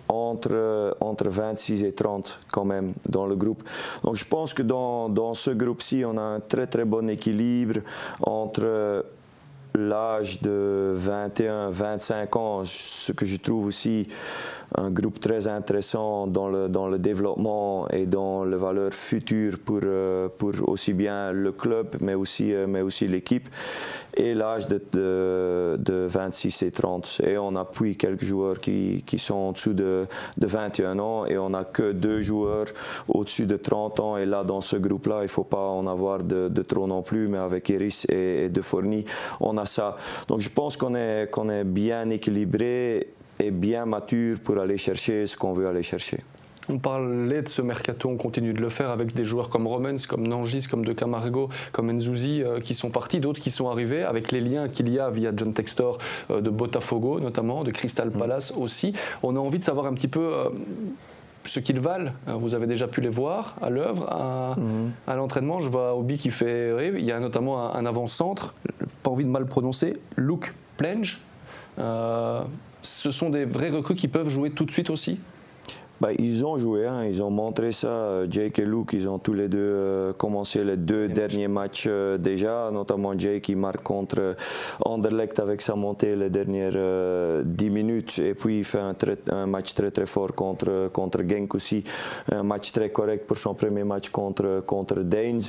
entre, entre 26 et 30 quand même dans le groupe. Donc je pense que dans, dans ce groupe-ci, on a un très très bon équilibre entre l'âge de 21, 25 ans, ce que je trouve aussi un groupe très intéressant dans le, dans le développement et dans les valeurs futures pour, euh, pour aussi bien le club, mais aussi, euh, mais aussi l'équipe. Et l'âge de, de, 26 et 30. Et on appuie quelques joueurs qui, qui sont en dessous de, de 21 ans et on n'a que deux joueurs au-dessus de 30 ans. Et là, dans ce groupe-là, il ne faut pas en avoir de, trop non plus, mais avec Iris et, De Fourni, on a ça. Donc je pense qu'on est, qu'on est bien équilibré et bien mature pour aller chercher ce qu'on veut aller chercher. On parlait de ce mercato, on continue de le faire avec des joueurs comme Romans, comme Nangis, comme De Camargo, comme Nzouzi euh, qui sont partis, d'autres qui sont arrivés avec les liens qu'il y a via John Textor euh, de Botafogo notamment, de Crystal mm. Palace aussi. On a envie de savoir un petit peu euh, ce qu'ils valent. Vous avez déjà pu les voir à l'œuvre, à, mm. l'entraînement. Je vois Obi qui fait rire. Il y a notamment un, avant-centre, pas envie de mal prononcer, Luke Plenge. Ce sont des vrais recrues qui peuvent jouer tout de suite aussi? Bah, ils ont joué, hein. ils ont montré ça. Jake et Luke, ils ont tous les deux euh, commencé les deux derniers matchs euh, déjà, notamment Jake qui marque contre Anderlecht avec sa montée les dernières 10 euh, minutes. Et puis il fait un, match très très fort contre, contre Genk aussi. Un match très correct pour son premier match contre, contre Danes.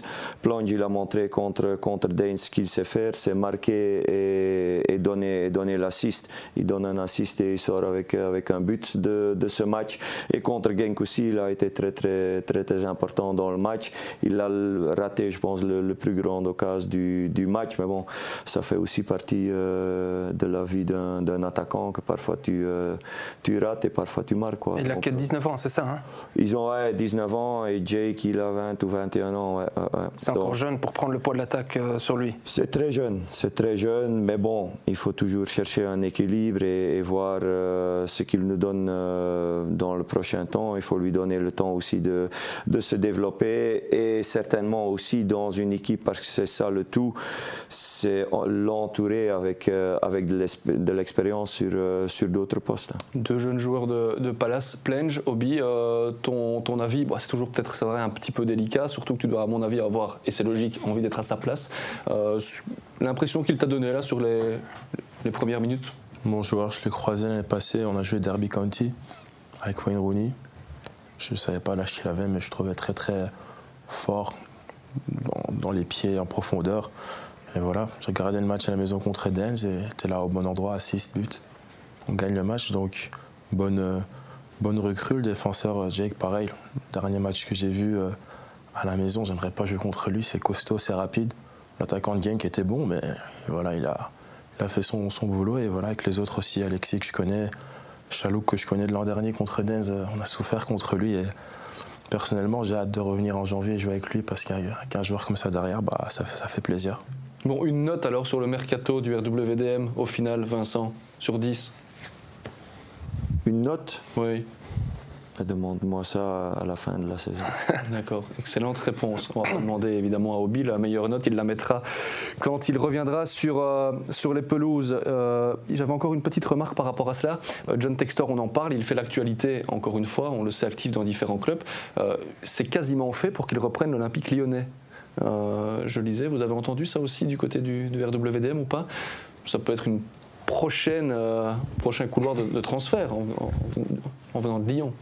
Plonge, il a montré contre, contre Danes ce qu'il sait faire, c'est marquer et, et donner, donner l'assist. Il donne un assist et il sort avec, avec un but de, de ce match. Et contre Genk aussi, il a été très, très, très, très important dans le match. Il a raté, je pense, le, plus grand occasion du, du, match. Mais bon, ça fait aussi partie euh, de la vie d'un attaquant que parfois tu, euh, tu rates et parfois tu marques. Quoi. Il a que 19 ans, c'est ça hein? Ils ont 19 ans et Jake, il a 20 ou 21 ans. c'est encore jeune pour prendre le poids de l'attaque euh, sur lui. C'est très jeune, c'est très jeune. Mais bon, il faut toujours chercher un équilibre et, et voir ce qu'il nous donne dans le prochain temps. Il faut lui donner le temps aussi de, de se développer et certainement aussi dans une équipe, parce que c'est ça le tout, c'est l'entourer avec, euh, avec de l'expérience sur, euh, sur d'autres postes. Deux jeunes joueurs de, de Palace, Plenge, Obi, euh, ton, ton avis, c'est toujours peut-être c'est vrai, un petit peu délicat, surtout que tu dois à mon avis avoir, et c'est logique, envie d'être à sa place. L'impression qu'il t'a donné là sur les, les premières minutes? Mon joueur, je l'ai croisé l'année passée, on a joué Derby County avec Wayne Rooney. Je ne savais pas l'âge qu'il avait, mais je trouvais très très fort dans, les pieds, en profondeur. Et voilà, j'ai regardé le match à la maison contre Eden, j'étais là au bon endroit, 6 buts. On gagne le match, donc bonne, bonne recrue. Le défenseur Jake, pareil, dernier match que j'ai vu euh, à la maison, j'aimerais pas jouer contre lui, c'est costaud, c'est rapide. L'attaquant de qui était bon, mais voilà, il a, il a fait son, son boulot. Et voilà, avec les autres aussi, Alexis que je connais, Chalouk que je connais de l'an dernier contre Denz, euh, on a souffert contre lui et personnellement j'ai hâte de revenir en janvier et jouer avec lui parce qu'un joueur comme ça derrière, bah, ça, ça fait plaisir. Bon, une note alors sur le mercato du RWDM au final, Vincent, sur 10 Une note? Oui. Demande-moi ça à la fin de la saison. D'accord, excellente réponse. On va demander évidemment à Obi la meilleure note, il la mettra quand il reviendra sur, euh, sur les pelouses. Euh, j'avais encore une petite remarque par rapport à cela. Euh, John Textor, on en parle, il fait l'actualité encore une fois, on le sait actif dans différents clubs. C'est quasiment fait pour qu'il reprenne l'Olympique lyonnais. je lisais, vous avez entendu ça aussi du côté du, RWDM ou pas? Ça peut être une prochaine, prochain couloir de, transfert en venant de Lyon.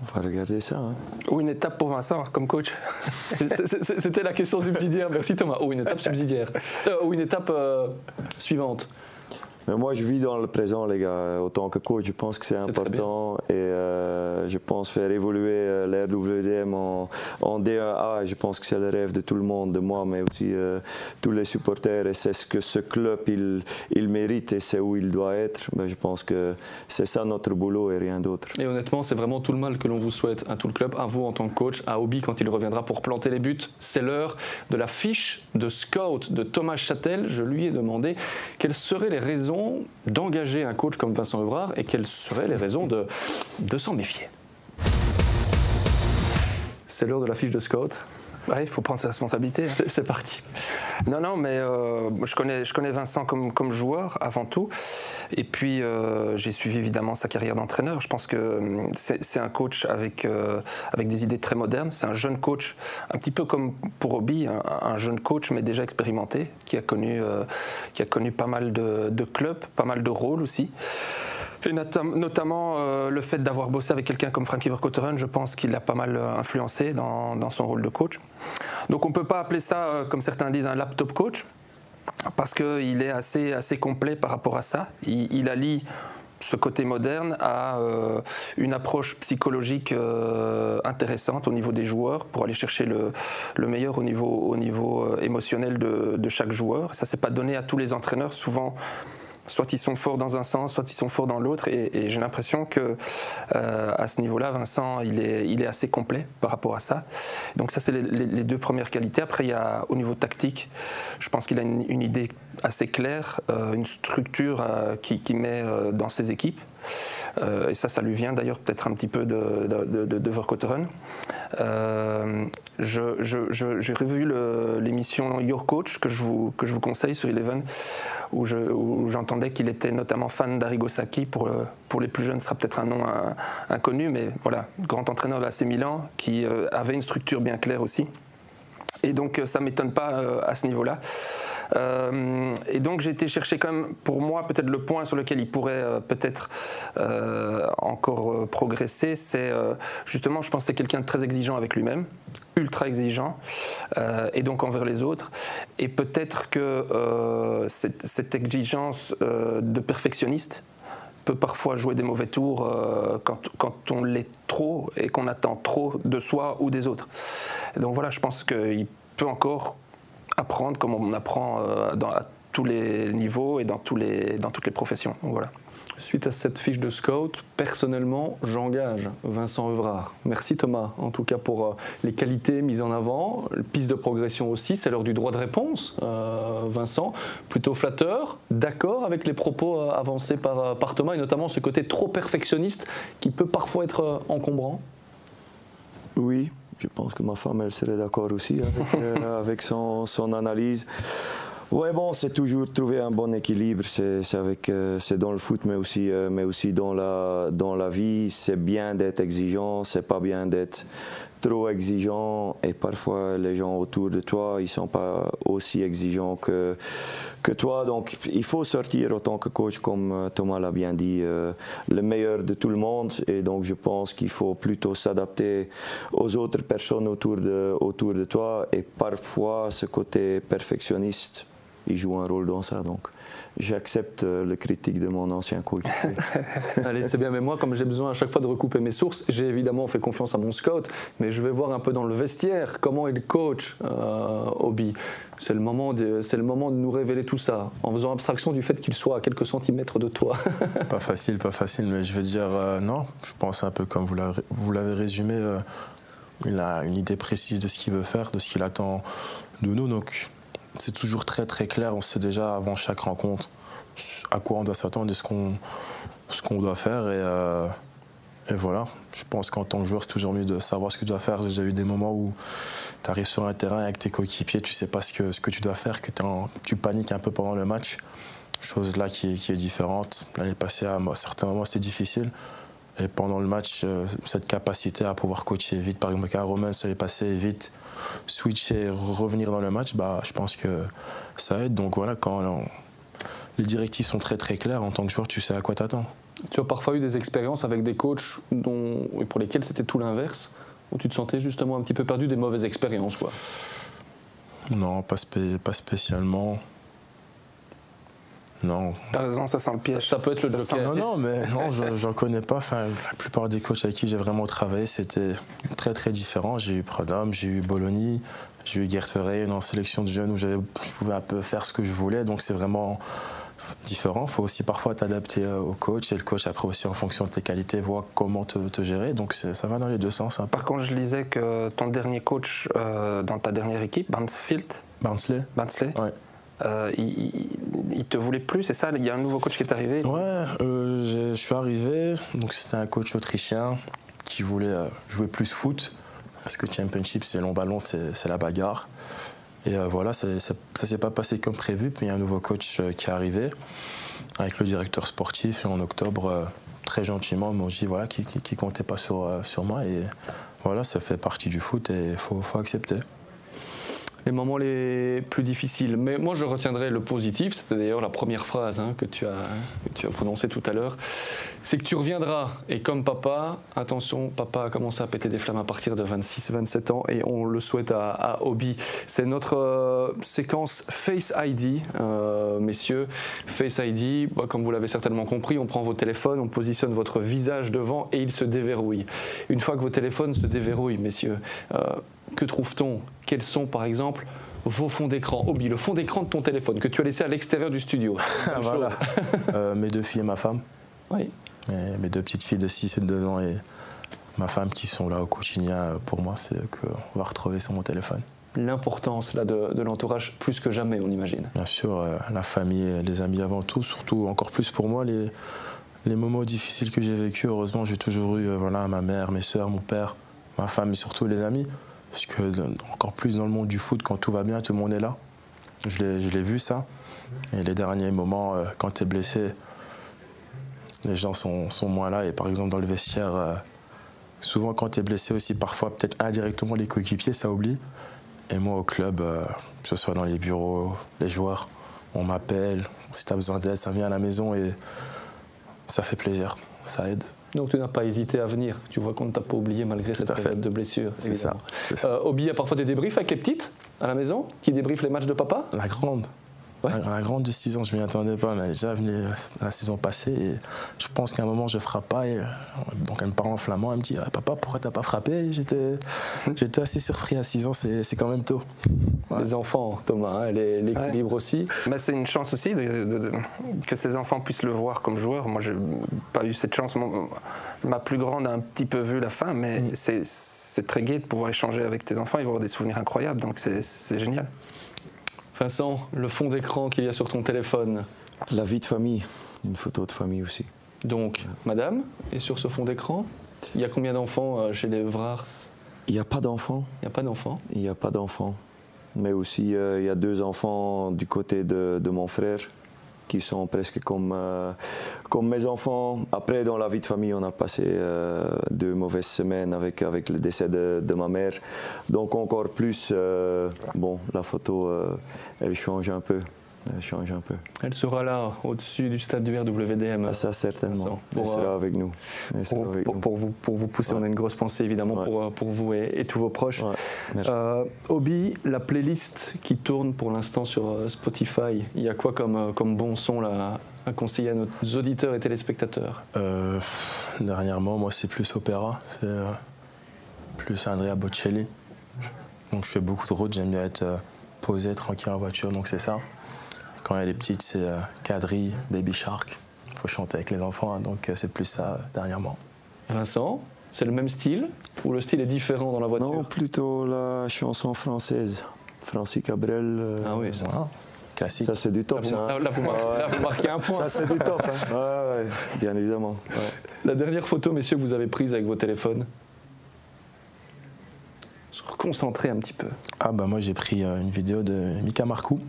On va regarder ça. Hein. Ou une étape pour Vincent comme coach. C'était la question subsidiaire. Merci Thomas. Ou une étape subsidiaire. Euh, ou une étape euh, suivante. Mais moi, je vis dans le présent, les gars. Autant que coach, je pense que c'est important. Et euh, je pense faire évoluer euh, l'RWDM en, en D1A. Je pense que c'est le rêve de tout le monde, de moi, mais aussi euh, tous les supporters. Et c'est ce que ce club, il, il mérite et c'est où il doit être. Mais je pense que c'est ça notre boulot et rien d'autre. Et honnêtement, c'est vraiment tout le mal que l'on vous souhaite à tout le club, à vous en tant que coach, à Obi quand il reviendra pour planter les buts. C'est l'heure de la fiche de scout de Thomas Châtel. Je lui ai demandé quelles seraient les raisons d'engager un coach comme Vincent Evrard et quelles seraient les raisons de, s'en méfier C'est l'heure de la fiche de scout. Oui, il faut prendre ses responsabilités. Hein. C'est parti. Non, non, mais euh, je, connais, je connais Vincent comme, comme joueur avant tout. Et puis, euh, j'ai suivi évidemment sa carrière d'entraîneur. Je pense que hum, c'est un coach avec, euh, avec des idées très modernes. C'est un jeune coach, un petit peu comme pour Obi, un, jeune coach, mais déjà expérimenté, qui a connu, qui a connu pas mal de, de clubs, pas mal de rôles aussi. Et notamment euh, le fait d'avoir bossé avec quelqu'un comme Frankie Verkotteren, je pense qu'il a pas mal euh, influencé dans, son rôle de coach. Donc on ne peut pas appeler ça, euh, comme certains disent, un laptop coach, parce qu'il est assez, assez complet par rapport à ça. Il, il allie ce côté moderne à une approche psychologique intéressante au niveau des joueurs pour aller chercher le, meilleur au niveau, au niveau émotionnel de, de chaque joueur. Ça, c'est pas donné à tous les entraîneurs. Souvent, soit ils sont forts dans un sens, soit ils sont forts dans l'autre. Et, j'ai l'impression que euh, à ce niveau-là, Vincent, il est, assez complet par rapport à ça. Donc ça, c'est les, deux premières qualités. Après, il y a au niveau tactique, je pense qu'il a une, idée assez claire, euh, une structure euh, qui, met dans ses équipes. Et ça, ça lui vient d'ailleurs peut-être un petit peu de, de, de, de j'ai revu l'émission Your Coach que je vous, que je vous conseille sur Eleven, où j'entendais qu'il était notamment fan d'Arrigo Sacchi. Pour, pour les plus jeunes, ce sera peut-être un nom inconnu, mais voilà, grand entraîneur de l'AC Milan qui euh, avait une structure bien claire aussi. Et donc ça ne m'étonne pas euh, à ce niveau-là. Euh, et donc j'ai été chercher quand même, pour moi, peut-être le point sur lequel il pourrait euh, peut-être encore progresser, c'est justement, je pense c'est quelqu'un de très exigeant avec lui-même, ultra exigeant, et donc envers les autres. Et peut-être que cette, exigence de perfectionniste, peut parfois jouer des mauvais tours quand, on l'est trop et qu'on attend trop de soi ou des autres. donc voilà, je pense qu'il peut encore apprendre comme on apprend euh, dans, à tous les niveaux et dans, tous les, dans toutes les professions. voilà. Suite à cette fiche de scout, personnellement, j'engage Vincent Evrard. Merci Thomas, en tout cas pour euh, les qualités mises en avant, piste de progression aussi, c'est l'heure du droit de réponse. Euh, Vincent, plutôt flatteur, d'accord avec les propos avancés par, par Thomas et notamment ce côté trop perfectionniste qui peut parfois être encombrant? Oui, je pense que ma femme, elle serait d'accord aussi avec, euh, avec son, son, analyse. Ouais, bon, c'est toujours trouver un bon équilibre. C'est avec, euh, c'est dans le foot, mais aussi, euh, mais aussi dans la, dans la vie. C'est bien d'être exigeant, c'est pas bien d'être trop exigeant et parfois les gens autour de toi ils sont pas aussi exigeants que que toi. Donc il faut sortir en tant que coach comme euh, Thomas l'a bien dit euh, le meilleur de tout le monde. Et donc je pense qu'il faut plutôt s'adapter aux autres personnes autour de autour de toi. Et parfois ce côté perfectionniste il joue un rôle dans ça. Donc j'accepte euh, le critique de mon ancien coach. Allez, c'est bien, mais moi, comme j'ai besoin à chaque fois de recouper mes sources, j'ai évidemment fait confiance à mon scout, mais je vais voir un peu dans le vestiaire comment il coach euh, Obi. C'est le, moment de, c'est le moment de nous révéler tout ça, en faisant abstraction du fait qu'il soit à quelques centimètres de toi. pas facile, pas facile, mais je vais dire euh, non. Je pense un peu comme vous l'avez, vous l'avez résumé. Euh, il a une idée précise de ce qu'il veut faire, de ce qu'il attend de nous. Donc c'est toujours très très clair. On sait déjà avant chaque rencontre à quoi on doit s'attendre et ce qu'on ce qu'on doit faire. Et, euh, et, voilà, je pense qu'en tant que joueur, c'est toujours mieux de savoir ce que tu dois faire. J'ai déjà eu des moments où tu arrives sur un terrain avec tes coéquipiers, tu sais pas ce que, ce que tu dois faire, que tu paniques un peu pendant le match. Chose là qui qui est différente. L'année passée, à certains moments, c'était difficile. Et pendant le match, euh, cette capacité à pouvoir coacher vite, par exemple, quand Romain se l'est passé vite, switcher, revenir dans le match, bah, je pense que ça aide. Donc voilà, quand les directives sont très très claires, en tant que joueur, tu sais à quoi t'attends. Tu as parfois eu des expériences avec des coachs dont, pour lesquels c'était tout l'inverse, où tu te sentais justement un petit peu perdu, des mauvaises expériences quoi Non, pas, pas spécialement. Non. T'as raison, ça sent le piège. Ça peut être le joker. Non, non, mais non, j'en connais pas. Enfin, la plupart des coachs avec qui j'ai vraiment travaillé, c'était très très différent. J'ai eu Prodom, j'ai eu Bologna, j'ai eu Gert Verheyen en sélection de jeunes où je pouvais un peu faire ce que je voulais. Donc c'est vraiment différent. Il faut aussi parfois t'adapter euh, au coach et le coach après aussi en fonction de tes qualités voit comment te, gérer. Donc ça va dans les deux sens. Hein. Par contre, je lisais que ton dernier coach euh, dans ta dernière équipe, Barnsfield, Barnsley, Barnsley ouais. Euh, il, te voulait plus, c'est ça Il y a un nouveau coach qui est arrivé? Ouais, euh, je suis arrivé, donc c'était un coach autrichien qui voulait euh, jouer plus foot, parce que Championship, c'est long ballon, c'est la bagarre. Et voilà, ça, ça, s'est pas passé comme prévu, puis il y a un nouveau coach qui est arrivé, avec le directeur sportif, et en octobre, très gentiment, m'ont dit voilà, qui, comptait pas sur, sur moi, et voilà, ça fait partie du foot, et il faut, faut accepter. Les moments les plus difficiles. Mais moi, je retiendrai le positif. C'était d'ailleurs la première phrase hein, que, tu as, que tu as prononcée tout à l'heure. C'est que tu reviendras. Et comme papa, attention, papa a commencé à péter des flammes à partir de 26-27 ans et on le souhaite à, à Obi. C'est notre euh, séquence Face ID, euh, messieurs. Face ID, bah, comme vous l'avez certainement compris, on prend vos téléphones, on positionne votre visage devant et il se déverrouille. Une fois que vos téléphones se déverrouillent, messieurs, euh, que trouve-t-on? Quels sont, par exemple, vos fonds d'écran Obi, le fond d'écran de ton téléphone que tu as laissé à l'extérieur du studio? voilà. Euh, mes deux filles et ma femme. Oui. Et mes deux petites filles de 6 et de 2 ans et ma femme qui sont là au quotidien pour moi, c'est qu'on va retrouver sur mon téléphone. L'importance là de, de l'entourage plus que jamais, on imagine. Bien sûr, euh, la famille, les amis avant tout, surtout encore plus pour moi les, les moments difficiles que j'ai vécus. Heureusement, j'ai toujours eu euh, voilà ma mère, mes soeurs, mon père, ma femme et surtout les amis. Parce que encore plus dans le monde du foot, quand tout va bien, tout le monde est là. Je l'ai vu ça. Et les derniers moments, euh, quand tu es blessé, les gens sont, moins là. Et par exemple, dans le vestiaire, euh, souvent quand tu es blessé aussi, parfois peut-être indirectement les coéquipiers, ça oublie. Et moi au club, euh, que ce soit dans les bureaux, les joueurs, on m'appelle. Si tu as besoin d'aide, ça vient à la maison et ça fait plaisir, ça aide. Donc tu n'as pas hésité à venir. Tu vois qu'on ne t'a pas oublié malgré cette période de blessure. C'est ça. ça. Euh, Obi a parfois des débriefs avec les petites à la maison qui débriefent les matchs de papa? La grande. Ouais. La grande de 6 ans, je ne m'y attendais pas, mais déjà venue la saison passée et je pense qu'à un moment je ne frappe pas. Et, donc elle me parle en flamand, elle me dit ah, Papa, pourquoi tu n'as pas frappé? J'étais assez surpris à 6 ans, c'est quand même tôt. Ouais. Les enfants, Thomas, hein, l'équilibre ouais. aussi. C'est une chance aussi de, de, de, que ces enfants puissent le voir comme joueur. Moi, je n'ai pas eu cette chance. Mon, ma plus grande a un petit peu vu la fin, mais mm. c'est très gai de pouvoir échanger avec tes enfants et avoir des souvenirs incroyables, donc c'est génial. Vincent, le fond d'écran qu'il y a sur ton téléphone La vie de famille, une photo de famille aussi. Donc, madame, et sur ce fond d'écran, il y a combien d'enfants chez les Vrars? Il n'y a pas d'enfants. Il n'y a pas d'enfants? Il n'y a pas d'enfants. Mais aussi, euh, il y a deux enfants du côté de, de, mon frère qui sont presque comme, euh, comme mes enfants. Après, dans la vie de famille, on a passé euh, deux mauvaises semaines avec, avec le décès de, ma mère. Donc encore plus, euh, bon, la photo, elle change un peu. Elle change un peu. Elle sera là, au-dessus du stade du RWDM. Ah, ça, certainement. Pour, elle sera avec nous. Pour, avec pour, nous. pour, vous, pour vous pousser, ouais. on a une grosse pensée évidemment ouais. pour, pour vous et, et, tous vos proches. Ouais. Euh, Obi, la playlist qui tourne pour l'instant sur Spotify, il y a quoi comme, comme bon son là, à conseiller à nos auditeurs et téléspectateurs? Euh, Dernièrement, moi, c'est plus opéra. C'est euh, plus Andrea Bocelli. Donc, je fais beaucoup de route. J'aime bien être euh, posé, tranquille en voiture. Donc, c'est ça. Quand elle est petite, c'est euh, Kadri, Baby Shark. Il faut chanter avec les enfants, hein, donc euh, c'est plus ça euh, dernièrement. Vincent, c'est le même style ou le style est différent dans la voiture? Non, plutôt la chanson française. Francis Cabrel. euh, Ah oui, ça. Voilà. Classique. Ça, c'est du top, Là, vous, ça. hein. là, vous marquez, là, vous marquez un point. Ça, c'est du top. Hein. Ouais, ouais, bien évidemment. Ouais. La dernière photo, messieurs, que vous avez prise avec vos téléphones? Se reconcentrer un petit peu. Ah bah moi j'ai pris euh, une vidéo de Mika Marcoux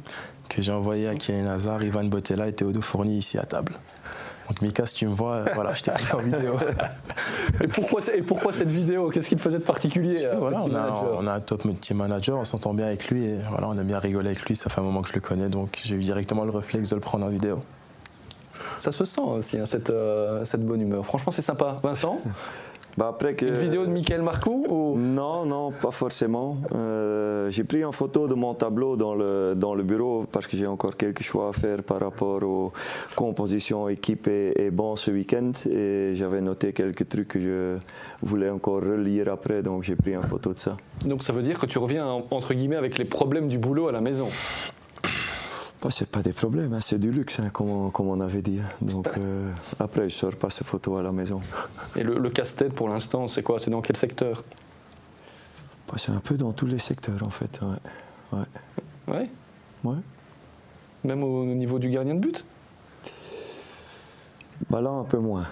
que j'ai envoyée à Kylian Hazard, Ivan Botella et Théodo Fourni ici à table. Donc Mika, si tu me vois, euh, voilà, je t'ai pris en vidéo. Et pourquoi, et pourquoi cette vidéo? Qu'est-ce qu'il faisait de particulier euh, voilà, a, on a un top team manager, on s'entend bien avec lui et voilà, on a bien rigolé avec lui, ça fait un moment que je le connais, donc j'ai eu directement le réflexe de le prendre en vidéo. Ça se sent aussi, hein, cette, euh, cette bonne humeur. Franchement, c'est sympa. Vincent? Bah après que... Une vidéo de Michael Marcoux ou... Non, non, pas forcément. Euh, j'ai pris une photo de mon tableau dans le, dans le bureau parce que j'ai encore quelques choix à faire par rapport aux compositions équipe et, et bon ce week-end. Et j'avais noté quelques trucs que je voulais encore relire après, donc j'ai pris une photo de ça. Donc ça veut dire que tu reviens, entre guillemets, avec les problèmes du boulot à la maison bah, c'est pas des problèmes, hein, c'est du luxe, hein, comme, on, comme, on, avait dit. Donc euh, après, je sors pas ces photos à la maison. Et le, le casse-tête pour l'instant, c'est quoi? C'est dans quel secteur? Bah, C'est un peu dans tous les secteurs en fait. Ouais. Ouais. ouais? ouais. Même au niveau du gardien de but? Bah, Là, un peu moins.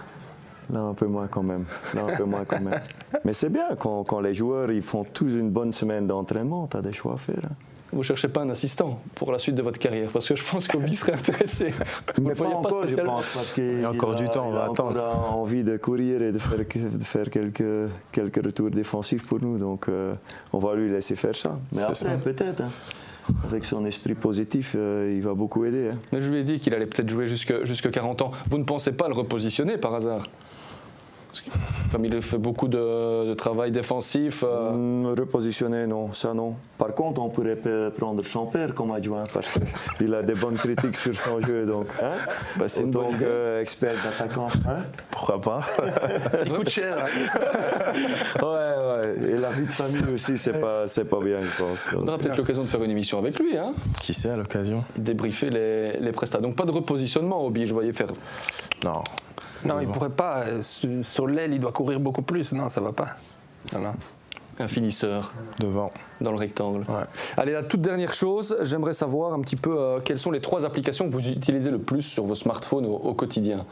Là, un peu moins quand même. Là, un peu moins quand même. Mais c'est bien quand, quand, les joueurs ils font tous une bonne semaine d'entraînement, tu as des choix à faire. Hein. Vous cherchez pas un assistant pour la suite de votre carrière Parce que je pense qu'Obi serait intéressé. Mais Vous pas voyez encore, je pense, parce qu'il Il y a encore du temps, on il a va attendre. envie de courir et de faire, de faire quelques, quelques retours défensifs pour nous, donc euh, on va lui laisser faire ça. Mais après, peut-être, hein. avec son esprit positif, euh, il va beaucoup aider. hein. Mais je lui ai dit qu'il allait peut-être jouer jusque, jusque 40 ans. Vous ne pensez pas le repositionner par hasard? Comme il fait beaucoup de, de travail défensif. euh, Hum, repositionner, non, ça non. Par contre, on pourrait prendre son père comme adjoint parce qu'il a des bonnes critiques sur son jeu, donc. Hein Bah, bonne idée. qu'expert d'attaquant. Hein Pourquoi pas? Il coûte cher. hein. ouais, ouais. Et la vie de famille aussi, c'est pas, c'est pas bien, je pense. on donc. aura peut-être l'occasion de faire une émission avec lui, hein Qui sait à l'occasion? Débriefer les, les prestats. Donc pas de repositionnement, Obi, je voyais faire. Non. Non, il pourrait pas. euh, Sur, l'aile, il doit courir beaucoup plus. Non, ça va pas. Non. Un finisseur Devant. dans le rectangle. Ouais. Allez, la toute dernière chose, j'aimerais savoir un petit peu euh, quelles sont les trois applications que vous utilisez le plus sur vos smartphones au, au quotidien.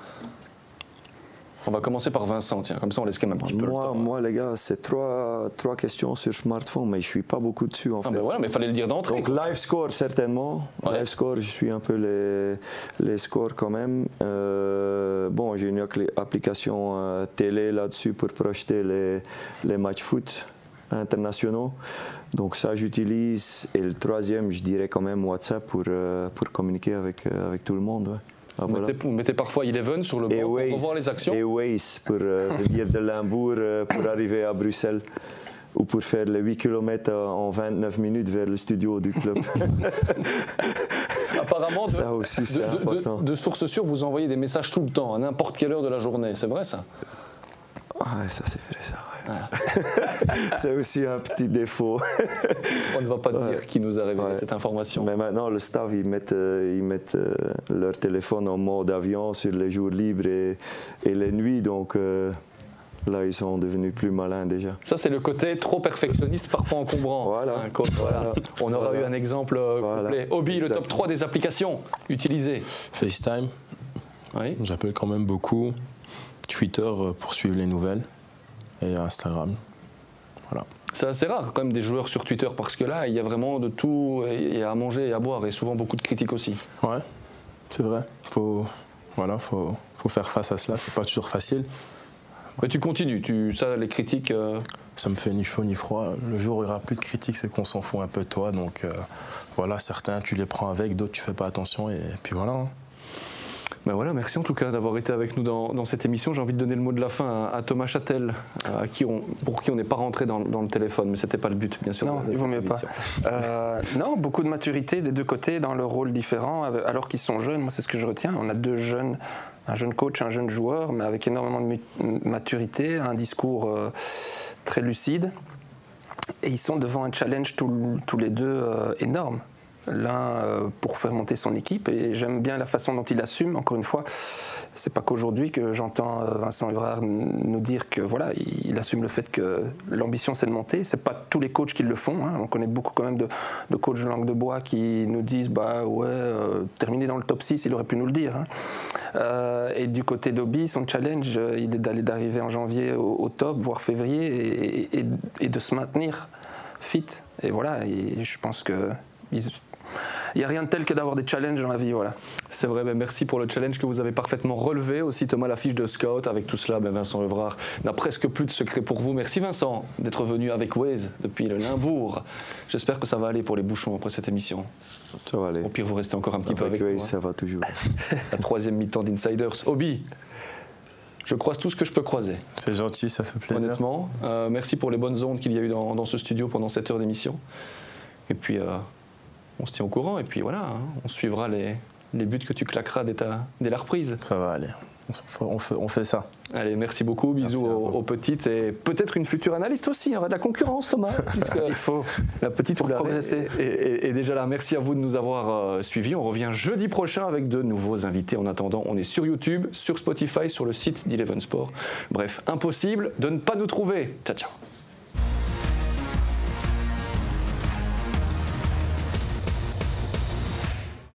On va commencer par Vincent, tiens, comme ça on laisse quand même un petit peu le Moi, temps. moi, les gars, c'est trois, trois questions sur smartphone, mais je suis pas beaucoup dessus en Ah fait. ben voilà, mais il fallait le dire d'entrée. Donc live score certainement. Ouais. Live score, je suis un peu les, les scores quand même. Euh, bon, j'ai une appli- application euh, télé là-dessus pour projeter les, les matchs foot internationaux. Donc ça, j'utilise. Et le troisième, je dirais quand même WhatsApp pour, euh, pour communiquer avec, euh, avec tout le monde. ouais. Ah, Vous, voilà. mettez, vous mettez parfois Eleven sur le banc pour voir les actions. et Waze pour euh, venir de Limbourg pour arriver à Bruxelles ou pour faire les 8 km en 29 minutes vers le studio du club. Apparemment, de, Ça aussi, de- de- de- sources sûres, vous envoyez des messages tout le temps, à n'importe quelle heure de la journée. C'est vrai ça Ah, ouais, ça c'est vrai ça. ouais. c'est aussi un petit défaut. On ne va pas dire qui nous a révélé Ouais. cette information. Mais maintenant, le staff, ils mettent, euh, ils mettent euh, leur téléphone en mode avion sur les jours libres et, et les nuits. Donc euh, là, ils sont devenus plus malins déjà. Ça, c'est le côté trop perfectionniste, parfois encombrant. Voilà. Hein, quoi, voilà. Voilà. On aura Voilà. eu un exemple euh, Voilà. complet. Obi, le top Exactement. 3 des applications utilisées. FaceTime, Oui. j'appelle quand même beaucoup. Twitter euh, pour suivre les nouvelles. Et Instagram. Voilà. C'est assez rare quand même des joueurs sur Twitter parce que là, il y a vraiment de tout et et à manger et à boire et souvent beaucoup de critiques aussi. Ouais, c'est vrai. Faut, voilà, faut, faut faire face à cela. C'est pas toujours facile. Tu continues, tu, ça, les critiques. euh, Ça me fait ni chaud ni froid. Le jour où il n'y aura plus de critiques, c'est qu'on s'en fout un peu toi. Donc euh, voilà, certains tu les prends avec, d'autres tu fais pas attention. Et, puis voilà. hein. Ben voilà, merci en tout cas d'avoir été avec nous dans, dans cette émission. J'ai envie de donner le mot de la fin à, à Thomas Châtel, à qui on, pour qui on n'est pas rentré dans, dans le téléphone, mais c'était pas le but, bien sûr. Non, il vaut mieux pas. Euh, non, beaucoup de maturité des deux côtés dans leurs rôles différents, alors qu'ils sont jeunes. Moi, c'est ce que je retiens. On a deux jeunes, un jeune coach, un jeune joueur, mais avec énormément de maturité, un discours euh, très lucide. Et ils sont devant un challenge tous, tous les deux euh, énorme. L'un euh, pour faire monter son équipe et j'aime bien la façon dont il assume. Encore une fois, c'est pas qu'aujourd'hui que j'entends euh, Vincent Evrard n- nous dire que voilà, il, assume le fait que l'ambition c'est de monter. C'est pas tous les coachs qui le font. hein. On connaît beaucoup quand même de, de coachs de langue de bois qui nous disent bah ouais, euh, terminer dans le top 6, il aurait pu nous le dire. hein. Euh, et du côté d'Obi, son challenge, il est d'aller d'arriver en janvier au, top, voire février, et, de se maintenir fit. Et voilà, et je pense que il n'y a rien de tel que d'avoir des challenges dans la vie. Voilà. C'est vrai, ben merci pour le challenge que vous avez parfaitement relevé. Aussi, Thomas, la fiche de scout. Avec tout cela, ben Vincent Evrard n'a presque plus de secret pour vous. Merci, Vincent, d'être venu avec Waze depuis le Limbourg. J'espère que ça va aller pour les bouchons après cette émission. Ça va aller. Au pire, vous restez encore un petit peu Avec avec Waze, hein. ça va toujours. La troisième mi-temps d'Insiders. Obi, je croise tout ce que je peux croiser, C'est gentil, ça fait plaisir. honnêtement. Euh, merci pour les bonnes ondes qu'il y a eu dans, dans ce studio pendant cette heure d'émission. Et puis, euh, on se tient au courant. Et puis voilà, hein, on suivra les, les buts que tu claqueras dès, ta- dès la reprise. Ça va aller. On, fait- on ça. Allez, merci beaucoup. Bisous Merci aux, petites et peut-être une future analyste aussi. Il y aura de la concurrence, Thomas. Il faut. la petite Pour progresser. est- est déjà là. Merci à vous de nous avoir euh, suivis. On revient jeudi prochain avec de nouveaux invités. En attendant, on est sur YouTube, sur Spotify, sur le site d'Eleven Sport. Bref, impossible de ne pas nous trouver. Ciao, ciao.